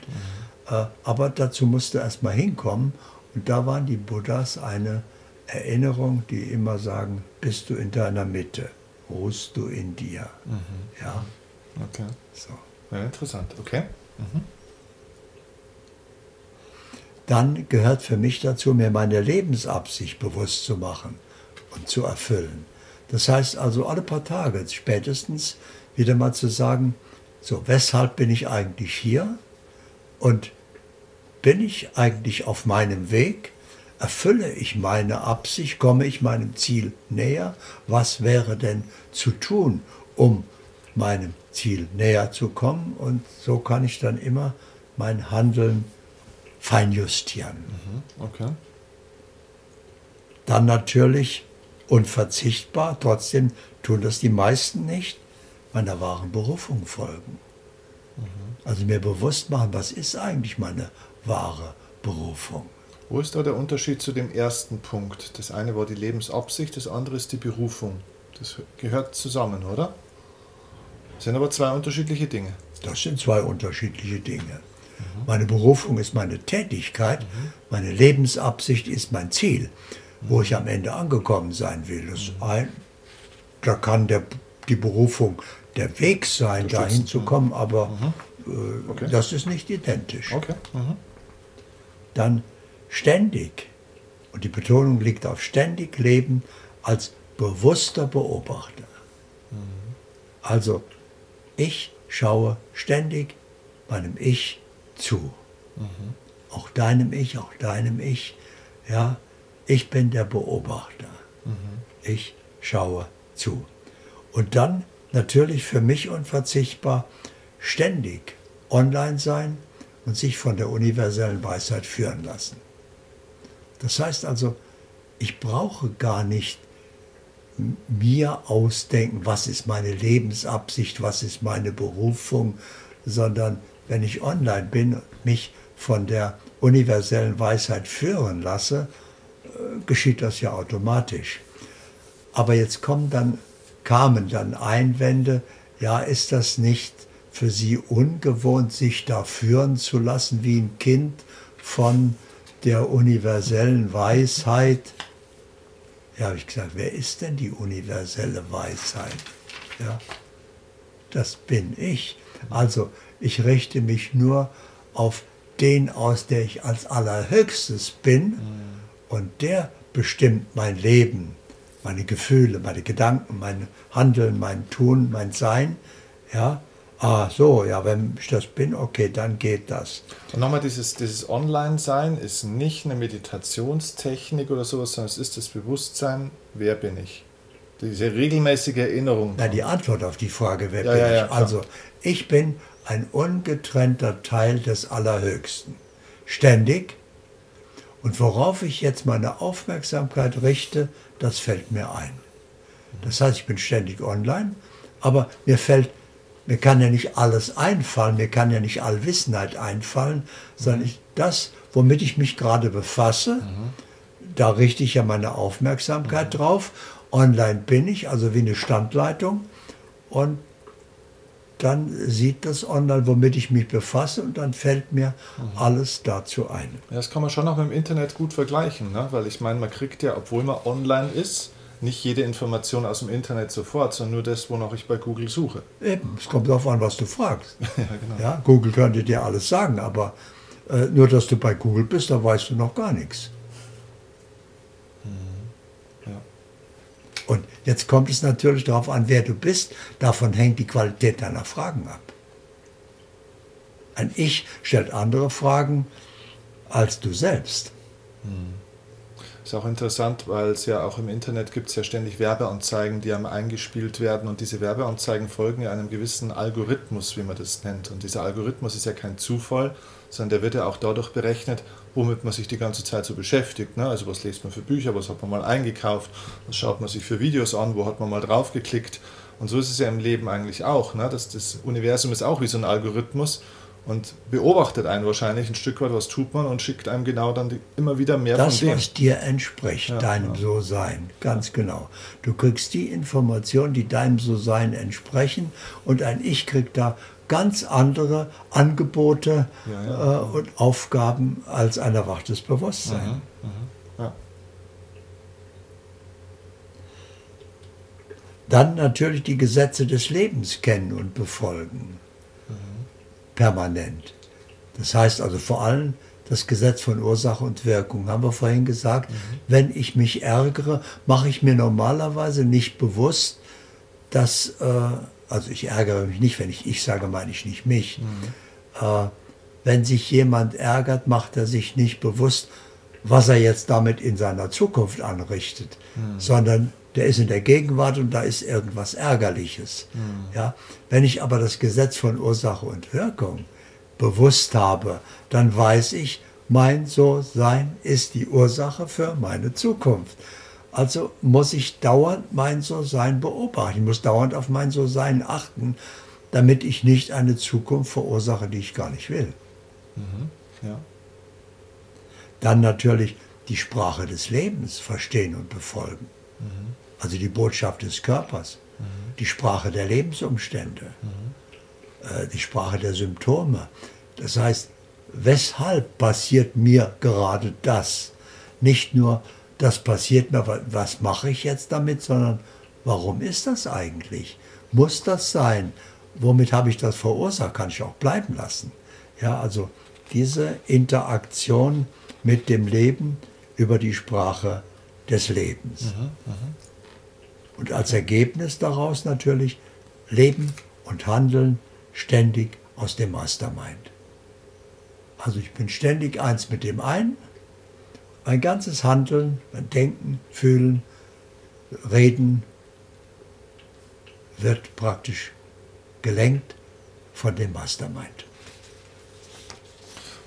Äh, aber dazu musste erst mal hinkommen und da waren die Buddhas eine Erinnerung, die immer sagen, bist du in deiner Mitte, ruhst du in dir. Ja, Okay. so. Ja, interessant. Okay. Dann gehört für mich dazu, mir meine Lebensabsicht bewusst zu machen und zu erfüllen. Das heißt also alle paar Tage spätestens wieder mal zu sagen, so, weshalb bin ich eigentlich hier? Und bin ich eigentlich auf meinem Weg? Erfülle ich meine Absicht? Komme ich meinem Ziel näher? Was wäre denn zu tun, um meinem Ziel näher zu kommen? Und so kann ich dann immer mein Handeln feinjustieren. Okay. Dann natürlich unverzichtbar, trotzdem tun das die meisten nicht, meiner wahren Berufung folgen. Also mir bewusst machen, was ist eigentlich meine wahre Berufung. Wo ist da der Unterschied zu dem ersten Punkt? Das eine war die Lebensabsicht, das andere ist die Berufung. Das gehört zusammen, oder? Das sind aber zwei unterschiedliche Dinge. Das sind zwei unterschiedliche Dinge. Meine Berufung ist meine Tätigkeit, meine Lebensabsicht ist mein Ziel, wo ich am Ende angekommen sein will. Das ein, da kann der, die Berufung der Weg sein, dahin zu kommen, aber äh, Okay. das ist nicht identisch. Okay. Mhm. Dann ständig, und die Betonung liegt auf ständig leben als bewusster Beobachter. Also ich schaue ständig meinem Ich zu. Auch deinem Ich, auch deinem Ich. Ja, ich bin der Beobachter. Ich schaue zu. Und dann natürlich für mich unverzichtbar ständig online sein und sich von der universellen Weisheit führen lassen. Das heißt also, ich brauche gar nicht mir ausdenken, was ist meine Lebensabsicht, was ist meine Berufung, sondern wenn ich online bin mich von der universellen Weisheit führen lasse, äh, geschieht das ja automatisch. Aber jetzt kommen dann, kamen dann Einwände, ja, ist das nicht für Sie ungewohnt, sich da führen zu lassen wie ein Kind von der universellen Weisheit? Ja, habe ich gesagt, wer ist denn die universelle Weisheit? Ja, das bin ich. Also ich richte mich nur auf den aus, der ich als allerhöchstes bin und der bestimmt mein Leben, meine Gefühle, meine Gedanken, mein Handeln, mein Tun, mein Sein. Ja, ah so, ja, wenn ich das bin, okay, dann geht das. Und nochmal, dieses, dieses Online-Sein ist nicht eine Meditationstechnik oder sowas, sondern es ist das Bewusstsein, wer bin ich? Diese regelmäßige Erinnerung. Na, die Antwort auf die Frage, wer Ja, bin ja, ich? ja, also, ich bin ein ungetrennter Teil des Allerhöchsten. Ständig. Und worauf ich jetzt meine Aufmerksamkeit richte, das fällt mir ein. Das heißt, ich bin ständig online, Aber mir fällt, mir kann ja nicht alles einfallen, mir kann ja nicht Allwissenheit einfallen, sondern ich, das, womit ich mich gerade befasse, mhm. da richte ich ja meine Aufmerksamkeit mhm. drauf. Online bin ich, also wie eine Standleitung. Und dann sieht das online, womit ich mich befasse und dann fällt mir mhm. alles dazu ein. Das kann man schon auch mit dem Internet gut vergleichen, ne? weil ich meine, man kriegt ja, obwohl man online ist, nicht jede Information aus dem Internet sofort, sondern nur das, wonach ich bei Google suche. Eben, es kommt darauf an, was du fragst. (laughs) ja, genau. ja, Google könnte dir alles sagen, aber äh, nur, dass du bei Google bist, da weißt du noch gar nichts. Und jetzt kommt es natürlich darauf an, wer du bist. Davon hängt die Qualität deiner Fragen ab. Ein Ich stellt andere Fragen als du selbst. Hm. Ist auch interessant, weil es ja auch im Internet gibt es ja ständig Werbeanzeigen, die einem eingespielt werden und diese Werbeanzeigen folgen ja einem gewissen Algorithmus, wie man das nennt. Und dieser Algorithmus ist ja kein Zufall, sondern der wird ja auch dadurch berechnet, womit man sich die ganze Zeit so beschäftigt. Ne? Also was liest man für Bücher, was hat man mal eingekauft, was schaut man sich für Videos an, wo hat man mal drauf geklickt. Und so ist es ja im Leben eigentlich auch. Ne? Das, das Universum ist auch wie so ein Algorithmus und beobachtet einen wahrscheinlich ein Stück weit, was tut man und schickt einem genau dann die, immer wieder mehr das, von dem. Das, was dir entspricht, ja, deinem ja. So-Sein, ganz genau. Du kriegst die Informationen, die deinem So-Sein entsprechen und ein Ich kriegt da ganz andere Angebote ja. Äh, und Aufgaben als ein erwachtes Bewusstsein. Mhm, mhm. Dann natürlich die Gesetze des Lebens kennen und befolgen. Permanent. Das heißt also vor allem das Gesetz von Ursache und Wirkung, haben wir vorhin gesagt. Mhm. Wenn ich mich ärgere, mache ich mir normalerweise nicht bewusst, dass äh, also ich ärgere mich nicht, wenn ich ich sage, meine ich nicht mich. Mhm. Äh, wenn sich jemand ärgert, macht er sich nicht bewusst, was er jetzt damit in seiner Zukunft anrichtet, mhm. sondern der ist in der Gegenwart und da ist irgendwas Ärgerliches. Mhm. Ja? Wenn ich aber das Gesetz von Ursache und Wirkung bewusst habe, dann weiß ich, mein So-Sein ist die Ursache für meine Zukunft. Also muss ich dauernd mein So-Sein beobachten. Ich muss dauernd auf mein So-Sein achten, damit ich nicht eine Zukunft verursache, die ich gar nicht will. Mhm, ja. Dann natürlich die Sprache des Lebens verstehen und befolgen. Mhm. Also die Botschaft des Körpers, mhm. die Sprache der Lebensumstände, mhm. äh, die Sprache der Symptome. Das heißt, weshalb passiert mir gerade das? Nicht nur, das passiert mir, was mache ich jetzt damit, sondern warum ist das eigentlich? Muss das sein? Womit habe ich das verursacht? Kann ich auch bleiben lassen. Ja, also diese Interaktion mit dem Leben über die Sprache des Lebens. Mhm, mhm. Und als Ergebnis daraus natürlich Leben und Handeln ständig aus dem Mastermind. Also ich bin ständig eins mit dem einen mein ganzes Handeln, mein Denken, Fühlen, Reden wird praktisch gelenkt von dem Mastermind.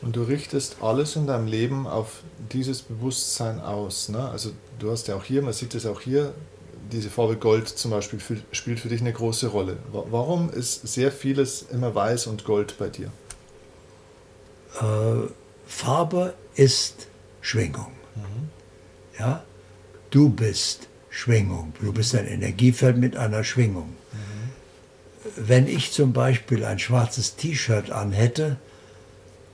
Und du richtest alles in deinem Leben auf dieses Bewusstsein aus. Ne? Also du hast ja auch hier, man sieht es auch hier, diese Farbe Gold zum Beispiel spielt für dich eine große Rolle. Warum ist sehr vieles immer weiß und gold bei dir? Äh, Farbe ist Schwingung. Mhm. Ja? Du bist Schwingung. Du bist ein Energiefeld mit einer Schwingung. Mhm. Wenn ich zum Beispiel ein schwarzes T-Shirt anhätte,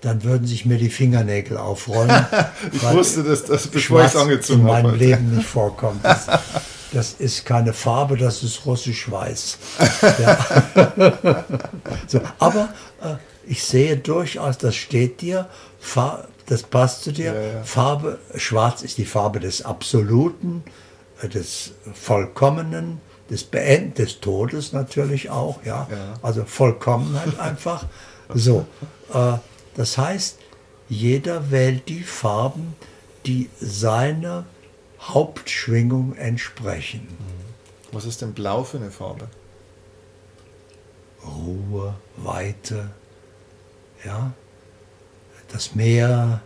dann würden sich mir die Fingernägel aufrollen. (laughs) ich wusste, dass das bevor ich es angezogen habe. in meinem Leben nicht vorkommt. Das, (laughs) das, ist keine Farbe, das ist russisch weiß. Ja. (laughs) so, aber äh, ich sehe durchaus, das steht dir, Far das passt zu dir. Ja, ja. Farbe, schwarz ist die Farbe des Absoluten, äh, des Vollkommenen, des Beend, des Todes natürlich auch, ja. ja. Also Vollkommenheit einfach. So, äh, das heißt, jeder wählt die Farben, die seiner Hauptschwingung entsprechen. Mhm. Was ist denn blau für eine Farbe? Ruhe, Weite, ja, das Meer,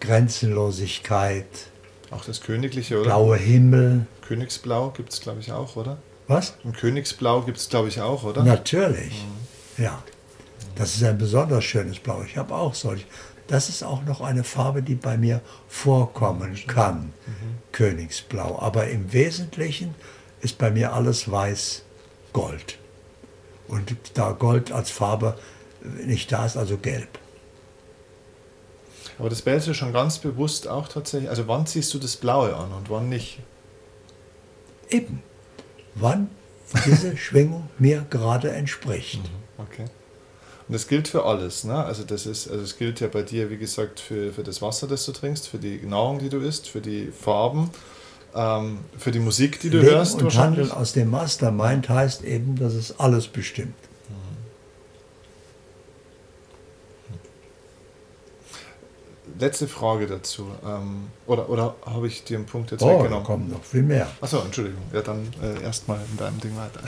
Grenzenlosigkeit. Auch das Königliche, oder? Blaue Himmel. Königsblau gibt es, glaube ich, auch, oder? Was? Ein Königsblau gibt es, glaube ich, auch, oder? Natürlich. Mhm. Ja. Das ist ein besonders schönes Blau. Ich habe auch solche. Das ist auch noch eine Farbe, die bei mir vorkommen kann. Mhm. Königsblau. Aber im Wesentlichen ist bei mir alles weiß-gold. Und da Gold als Farbe nicht da ist, also gelb. Aber das wählst du schon ganz bewusst auch tatsächlich. Also wann ziehst du das Blaue an und wann nicht? Eben. Wann diese (laughs) Schwingung mir gerade entspricht. Mhm, okay. Und das gilt für alles, ne? Also das ist, also es gilt ja bei dir, wie gesagt, für, für das Wasser, das du trinkst, für die Nahrung, die du isst, für die Farben, ähm, für die Musik, die du Leben hörst. Und Handeln aus dem Mastermind heißt eben, dass es alles bestimmt. letzte Frage dazu. Ähm, oder oder habe ich dir einen Punkt jetzt oh, weggenommen? Kommen noch viel mehr. Achso, Entschuldigung. Ja, dann äh, erstmal in deinem Ding weiter.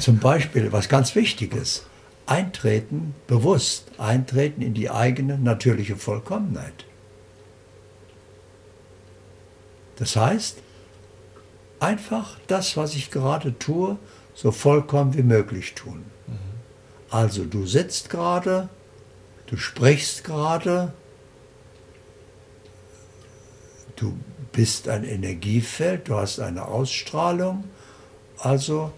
Zum Beispiel, was ganz wichtig ist, eintreten, bewusst eintreten in die eigene natürliche Vollkommenheit. Das heißt, einfach das, was ich gerade tue, so vollkommen wie möglich tun. Mhm. Also du sitzt gerade, du sprichst gerade, Du bist ein Energiefeld, du hast eine Ausstrahlung. Also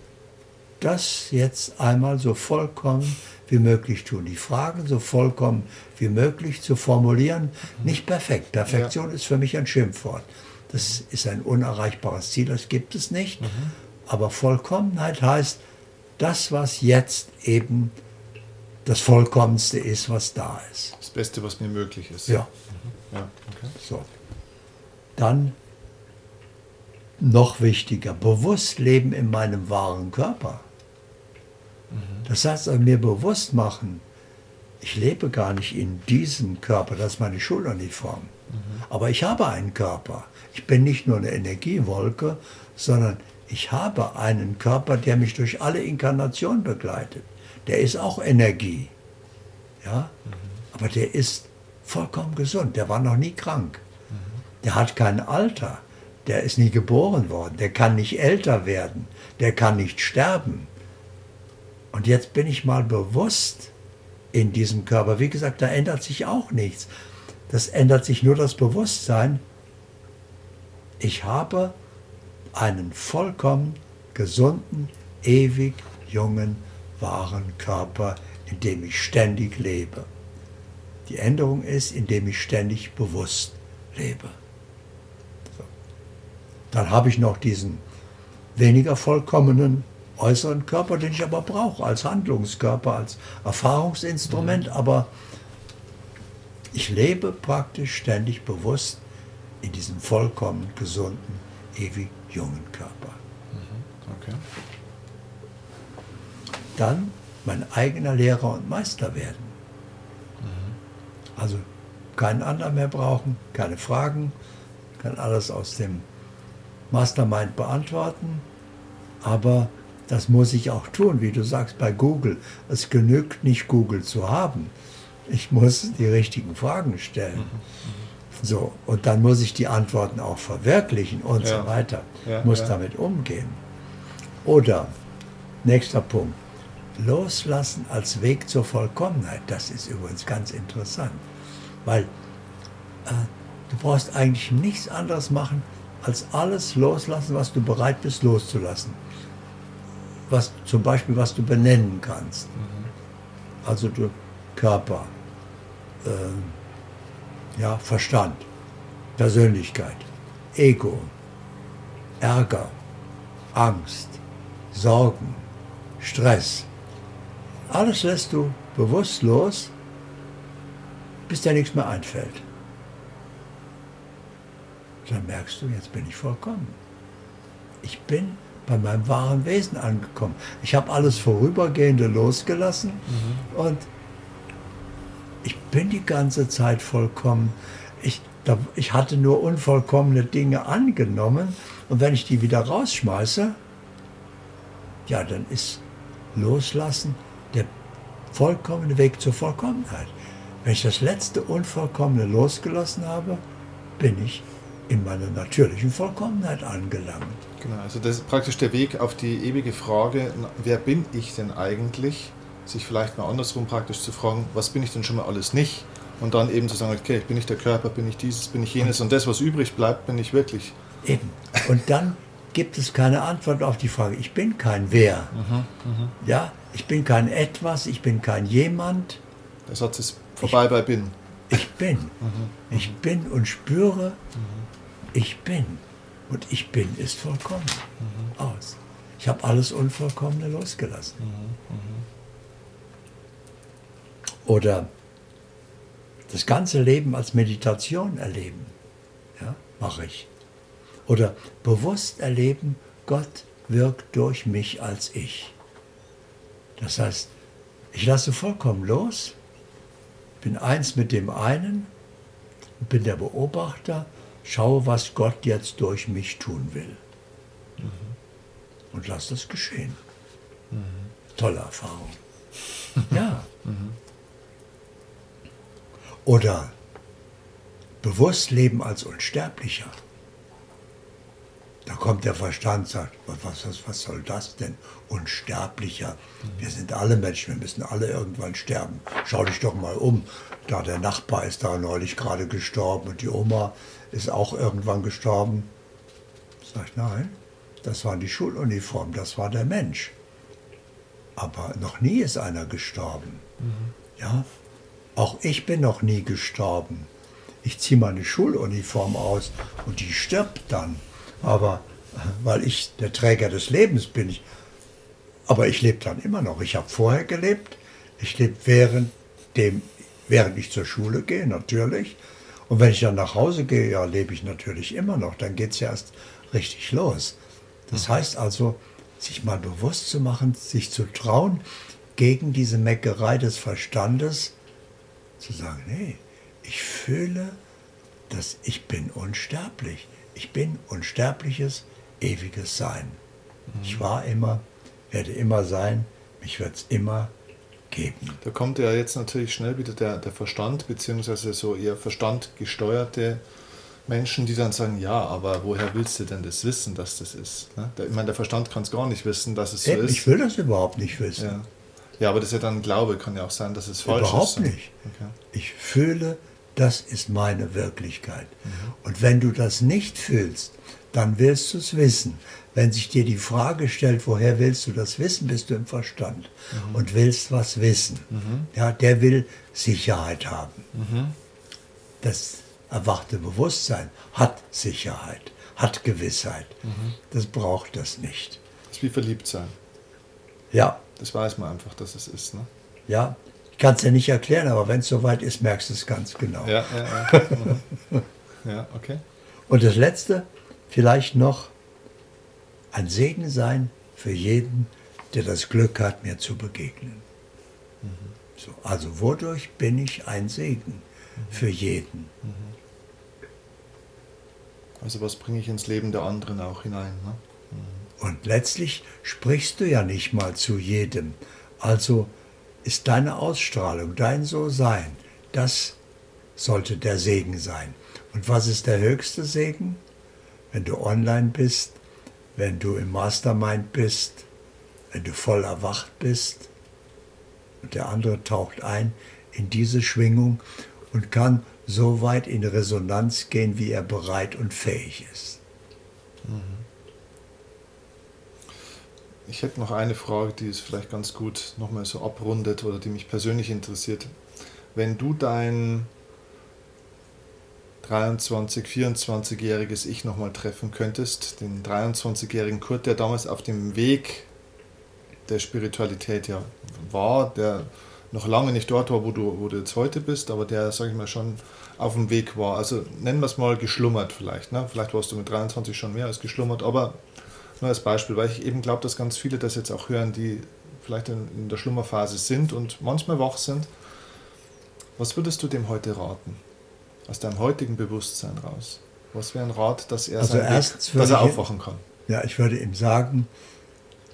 das jetzt einmal so vollkommen wie möglich tun. Die Fragen so vollkommen wie möglich zu formulieren. Nicht perfekt. Perfektion ja. ist für mich ein Schimpfwort. Das ist ein unerreichbares Ziel, das gibt es nicht. Mhm. Aber Vollkommenheit heißt, das, was jetzt eben das Vollkommenste ist, was da ist. Das Beste, was mir möglich ist. Ja. Mhm. ja okay. So. Dann noch wichtiger, bewusst leben in meinem wahren Körper. Das heißt mir bewusst machen, ich lebe gar nicht in diesem Körper, das ist meine Schuluniform. Aber ich habe einen Körper. Ich bin nicht nur eine Energiewolke, sondern ich habe einen Körper, der mich durch alle Inkarnationen begleitet. Der ist auch Energie. Ja? Aber der ist vollkommen gesund. Der war noch nie krank der hat kein Alter, der ist nie geboren worden, der kann nicht älter werden, der kann nicht sterben. Und jetzt bin ich mal bewusst in diesem Körper. Wie gesagt, da ändert sich auch nichts. Das ändert sich nur das Bewusstsein. Ich habe einen vollkommen gesunden, ewig jungen, wahren Körper, in dem ich ständig lebe. Die Änderung ist, indem ich ständig bewusst lebe. Dann habe ich noch diesen weniger vollkommenen äußeren Körper, den ich aber brauche als Handlungskörper, als Erfahrungsinstrument. Mhm. Aber ich lebe praktisch ständig bewusst in diesem vollkommen gesunden, ewig jungen Körper. Mhm. Okay. Dann mein eigener Lehrer und Meister werden. Mhm. Also keinen anderen mehr brauchen, keine Fragen, kann alles aus dem Mastermind beantworten, aber das muss ich auch tun, wie du sagst bei Google. Es genügt nicht, Google zu haben. Ich muss die richtigen Fragen stellen. Mhm. So, und dann muss ich die Antworten auch verwirklichen und ja. so weiter. Ja, muss ja. damit umgehen. Oder, nächster Punkt, loslassen als Weg zur Vollkommenheit. Das ist übrigens ganz interessant, weil äh, du brauchst eigentlich nichts anderes machen, als alles loslassen, was du bereit bist loszulassen. Was, zum Beispiel, was du benennen kannst. Mhm. Also du Körper, äh, ja, Verstand, Persönlichkeit, Ego, Ärger, Angst, Sorgen, Stress. Alles lässt du bewusst los, bis dir nichts mehr einfällt. Dann merkst du, jetzt bin ich vollkommen. Ich bin bei meinem wahren Wesen angekommen. Ich habe alles Vorübergehende losgelassen mhm. und ich bin die ganze Zeit vollkommen. Ich, da, ich hatte nur unvollkommene Dinge angenommen und wenn ich die wieder rausschmeiße, ja, dann ist Loslassen der vollkommene Weg zur Vollkommenheit. Wenn ich das letzte Unvollkommene losgelassen habe, bin ich in meiner natürlichen Vollkommenheit angelangen. Genau, also das ist praktisch der Weg auf die ewige Frage, wer bin ich denn eigentlich? Sich vielleicht mal andersrum praktisch zu fragen, was bin ich denn schon mal alles nicht? Und dann eben zu sagen, okay, bin ich der Körper, bin ich dieses, bin ich jenes und das, was übrig bleibt, bin ich wirklich. Eben. Und dann gibt es keine Antwort auf die Frage, ich bin kein Wer. Mhm, mh. Ja, ich bin kein Etwas, ich bin kein Jemand. Der Satz ist vorbei ich, bei Bin. Ich bin. Mhm, ich bin und spüre, ich bin. Und ich bin ist vollkommen. Aus. Ich habe alles Unvollkommene losgelassen. Oder das ganze Leben als Meditation erleben. Ja, mache ich. Oder bewusst erleben, Gott wirkt durch mich als ich. Das heißt, ich lasse vollkommen los, bin eins mit dem einen, bin der Beobachter, schaue, was Gott jetzt durch mich tun will. Mhm. Und lass das geschehen. Mhm. Tolle Erfahrung. (laughs) ja. Mhm. Oder bewusst leben als Unsterblicher. Da kommt der Verstand, sagt, was, was, was soll das denn? Unsterblicher. Wir sind alle Menschen, wir müssen alle irgendwann sterben. Schau dich doch mal um. Da der Nachbar ist da neulich gerade gestorben und die Oma ist auch irgendwann gestorben. Sag ich, nein, das war die Schuluniform, das war der Mensch. Aber noch nie ist einer gestorben. Mhm. Ja, auch ich bin noch nie gestorben. Ich ziehe meine Schuluniform aus und die stirbt dann. Aber weil ich der Träger des Lebens bin, ich, aber ich lebe dann immer noch. Ich habe vorher gelebt, ich lebe während, dem, während ich zur Schule gehe, natürlich. Und wenn ich dann nach Hause gehe, ja, lebe ich natürlich immer noch. Dann geht es ja erst richtig los. Das heißt also, sich mal bewusst zu machen, sich zu trauen, gegen diese Meckerei des Verstandes zu sagen, nee, ich fühle, dass ich bin unsterblich. Ich bin unsterbliches, ewiges Sein. Mhm. Ich war immer, werde immer sein, mich wird es immer geben. Da kommt ja jetzt natürlich schnell wieder der, der Verstand, beziehungsweise so eher verstandgesteuerte Menschen, die dann sagen, ja, aber woher willst du denn das wissen, dass das ist? Ne? Ich meine, der Verstand kann es gar nicht wissen, dass es so ist. Ich will das überhaupt nicht wissen. Ja. ja. aber das ist ja dann Glaube, kann ja auch sein, dass es falsch überhaupt ist. Überhaupt nicht. Okay. Ich fühle, das ist meine Wirklichkeit. Mhm. Und wenn du das nicht fühlst, dann willst du es wissen. Wenn sich dir die Frage stellt, woher willst du das wissen, bist du im Verstand mhm. und willst was wissen. Mhm. Ja, der will Sicherheit haben. Mhm. Das erwachte Bewusstsein hat Sicherheit, hat Gewissheit. Mhm. Das braucht das nicht. Das ist wie verliebt sein. Ja. Das weiß man einfach, dass es ist. Ne? Ja, ich kann es ja nicht erklären, aber wenn es soweit ist, merkst du es ganz genau. Ja, ja, ja. Mhm. ja, okay. Und das Letzte, vielleicht noch ein Segen sein für jeden, der das Glück hat, mir zu begegnen. Mhm. So, also wodurch bin ich ein Segen mhm. für jeden? Mhm. Also was bringe ich ins Leben der anderen auch hinein? Ne? Mhm. Und letztlich sprichst du ja nicht mal zu jedem. Also ist deine Ausstrahlung, dein So-Sein, das sollte der Segen sein. Und was ist der höchste Segen? Wenn du online bist, wenn du im Mastermind bist, wenn du voll erwacht bist und der andere taucht ein in diese Schwingung und kann so weit in Resonanz gehen, wie er bereit und fähig ist. Mhm. Ich hätte noch eine Frage, die es vielleicht ganz gut nochmal so abrundet oder die mich persönlich interessiert. Wenn du dein 23, 24-jähriges Ich nochmal treffen könntest, den 23-jährigen Kurt, der damals auf dem Weg der Spiritualität ja war, der noch lange nicht dort war, wo du, wo du jetzt heute bist, aber der, sage ich mal, schon auf dem Weg war. Also nennen wir es mal geschlummert vielleicht. Ne? Vielleicht warst du mit 23 schon mehr als geschlummert, aber nur als Beispiel, weil ich eben glaube, dass ganz viele das jetzt auch hören, die vielleicht in, in der Schlummerphase sind und manchmal wach sind. Was würdest du dem heute raten? Aus deinem heutigen Bewusstsein raus? Was wäre ein Rat, dass er, also erstens dass er aufwachen kann? Ja, ich würde ihm sagen,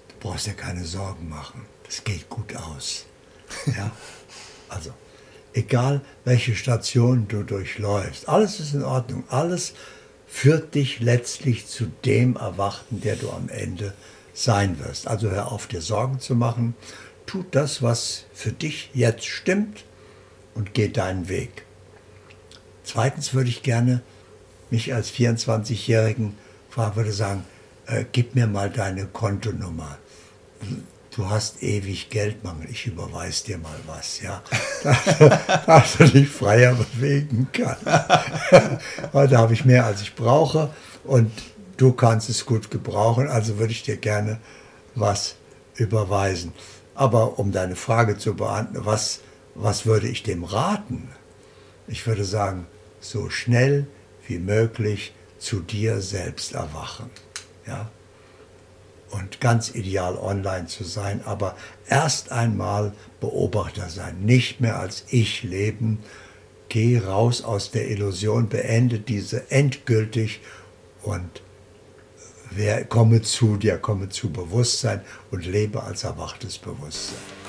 du brauchst dir keine Sorgen machen. Das geht gut aus. (laughs) Ja? also, egal welche Station du durchläufst, alles ist in Ordnung. Alles führt dich letztlich zu dem Erwachten, der du am Ende sein wirst. Also hör auf, dir Sorgen zu machen. Tu das, was für dich jetzt stimmt und geh deinen Weg. Zweitens würde ich gerne mich als 24-Jährigen fragen, würde sagen, äh, gib mir mal deine Kontonummer. Du hast ewig Geldmangel, ich überweise dir mal was, ja, (laughs) dass du dich freier bewegen kannst. (laughs) Heute habe ich mehr, als ich brauche und du kannst es gut gebrauchen, also würde ich dir gerne was überweisen. Aber um deine Frage zu beantworten, was, was würde ich dem raten? Ich würde sagen, so schnell wie möglich zu dir selbst erwachen. Ja? Und ganz ideal online zu sein, aber erst einmal Beobachter sein, nicht mehr als ich leben. Geh raus aus der Illusion, beende diese endgültig und wer, komme zu dir, komme zu Bewusstsein und lebe als erwachtes Bewusstsein.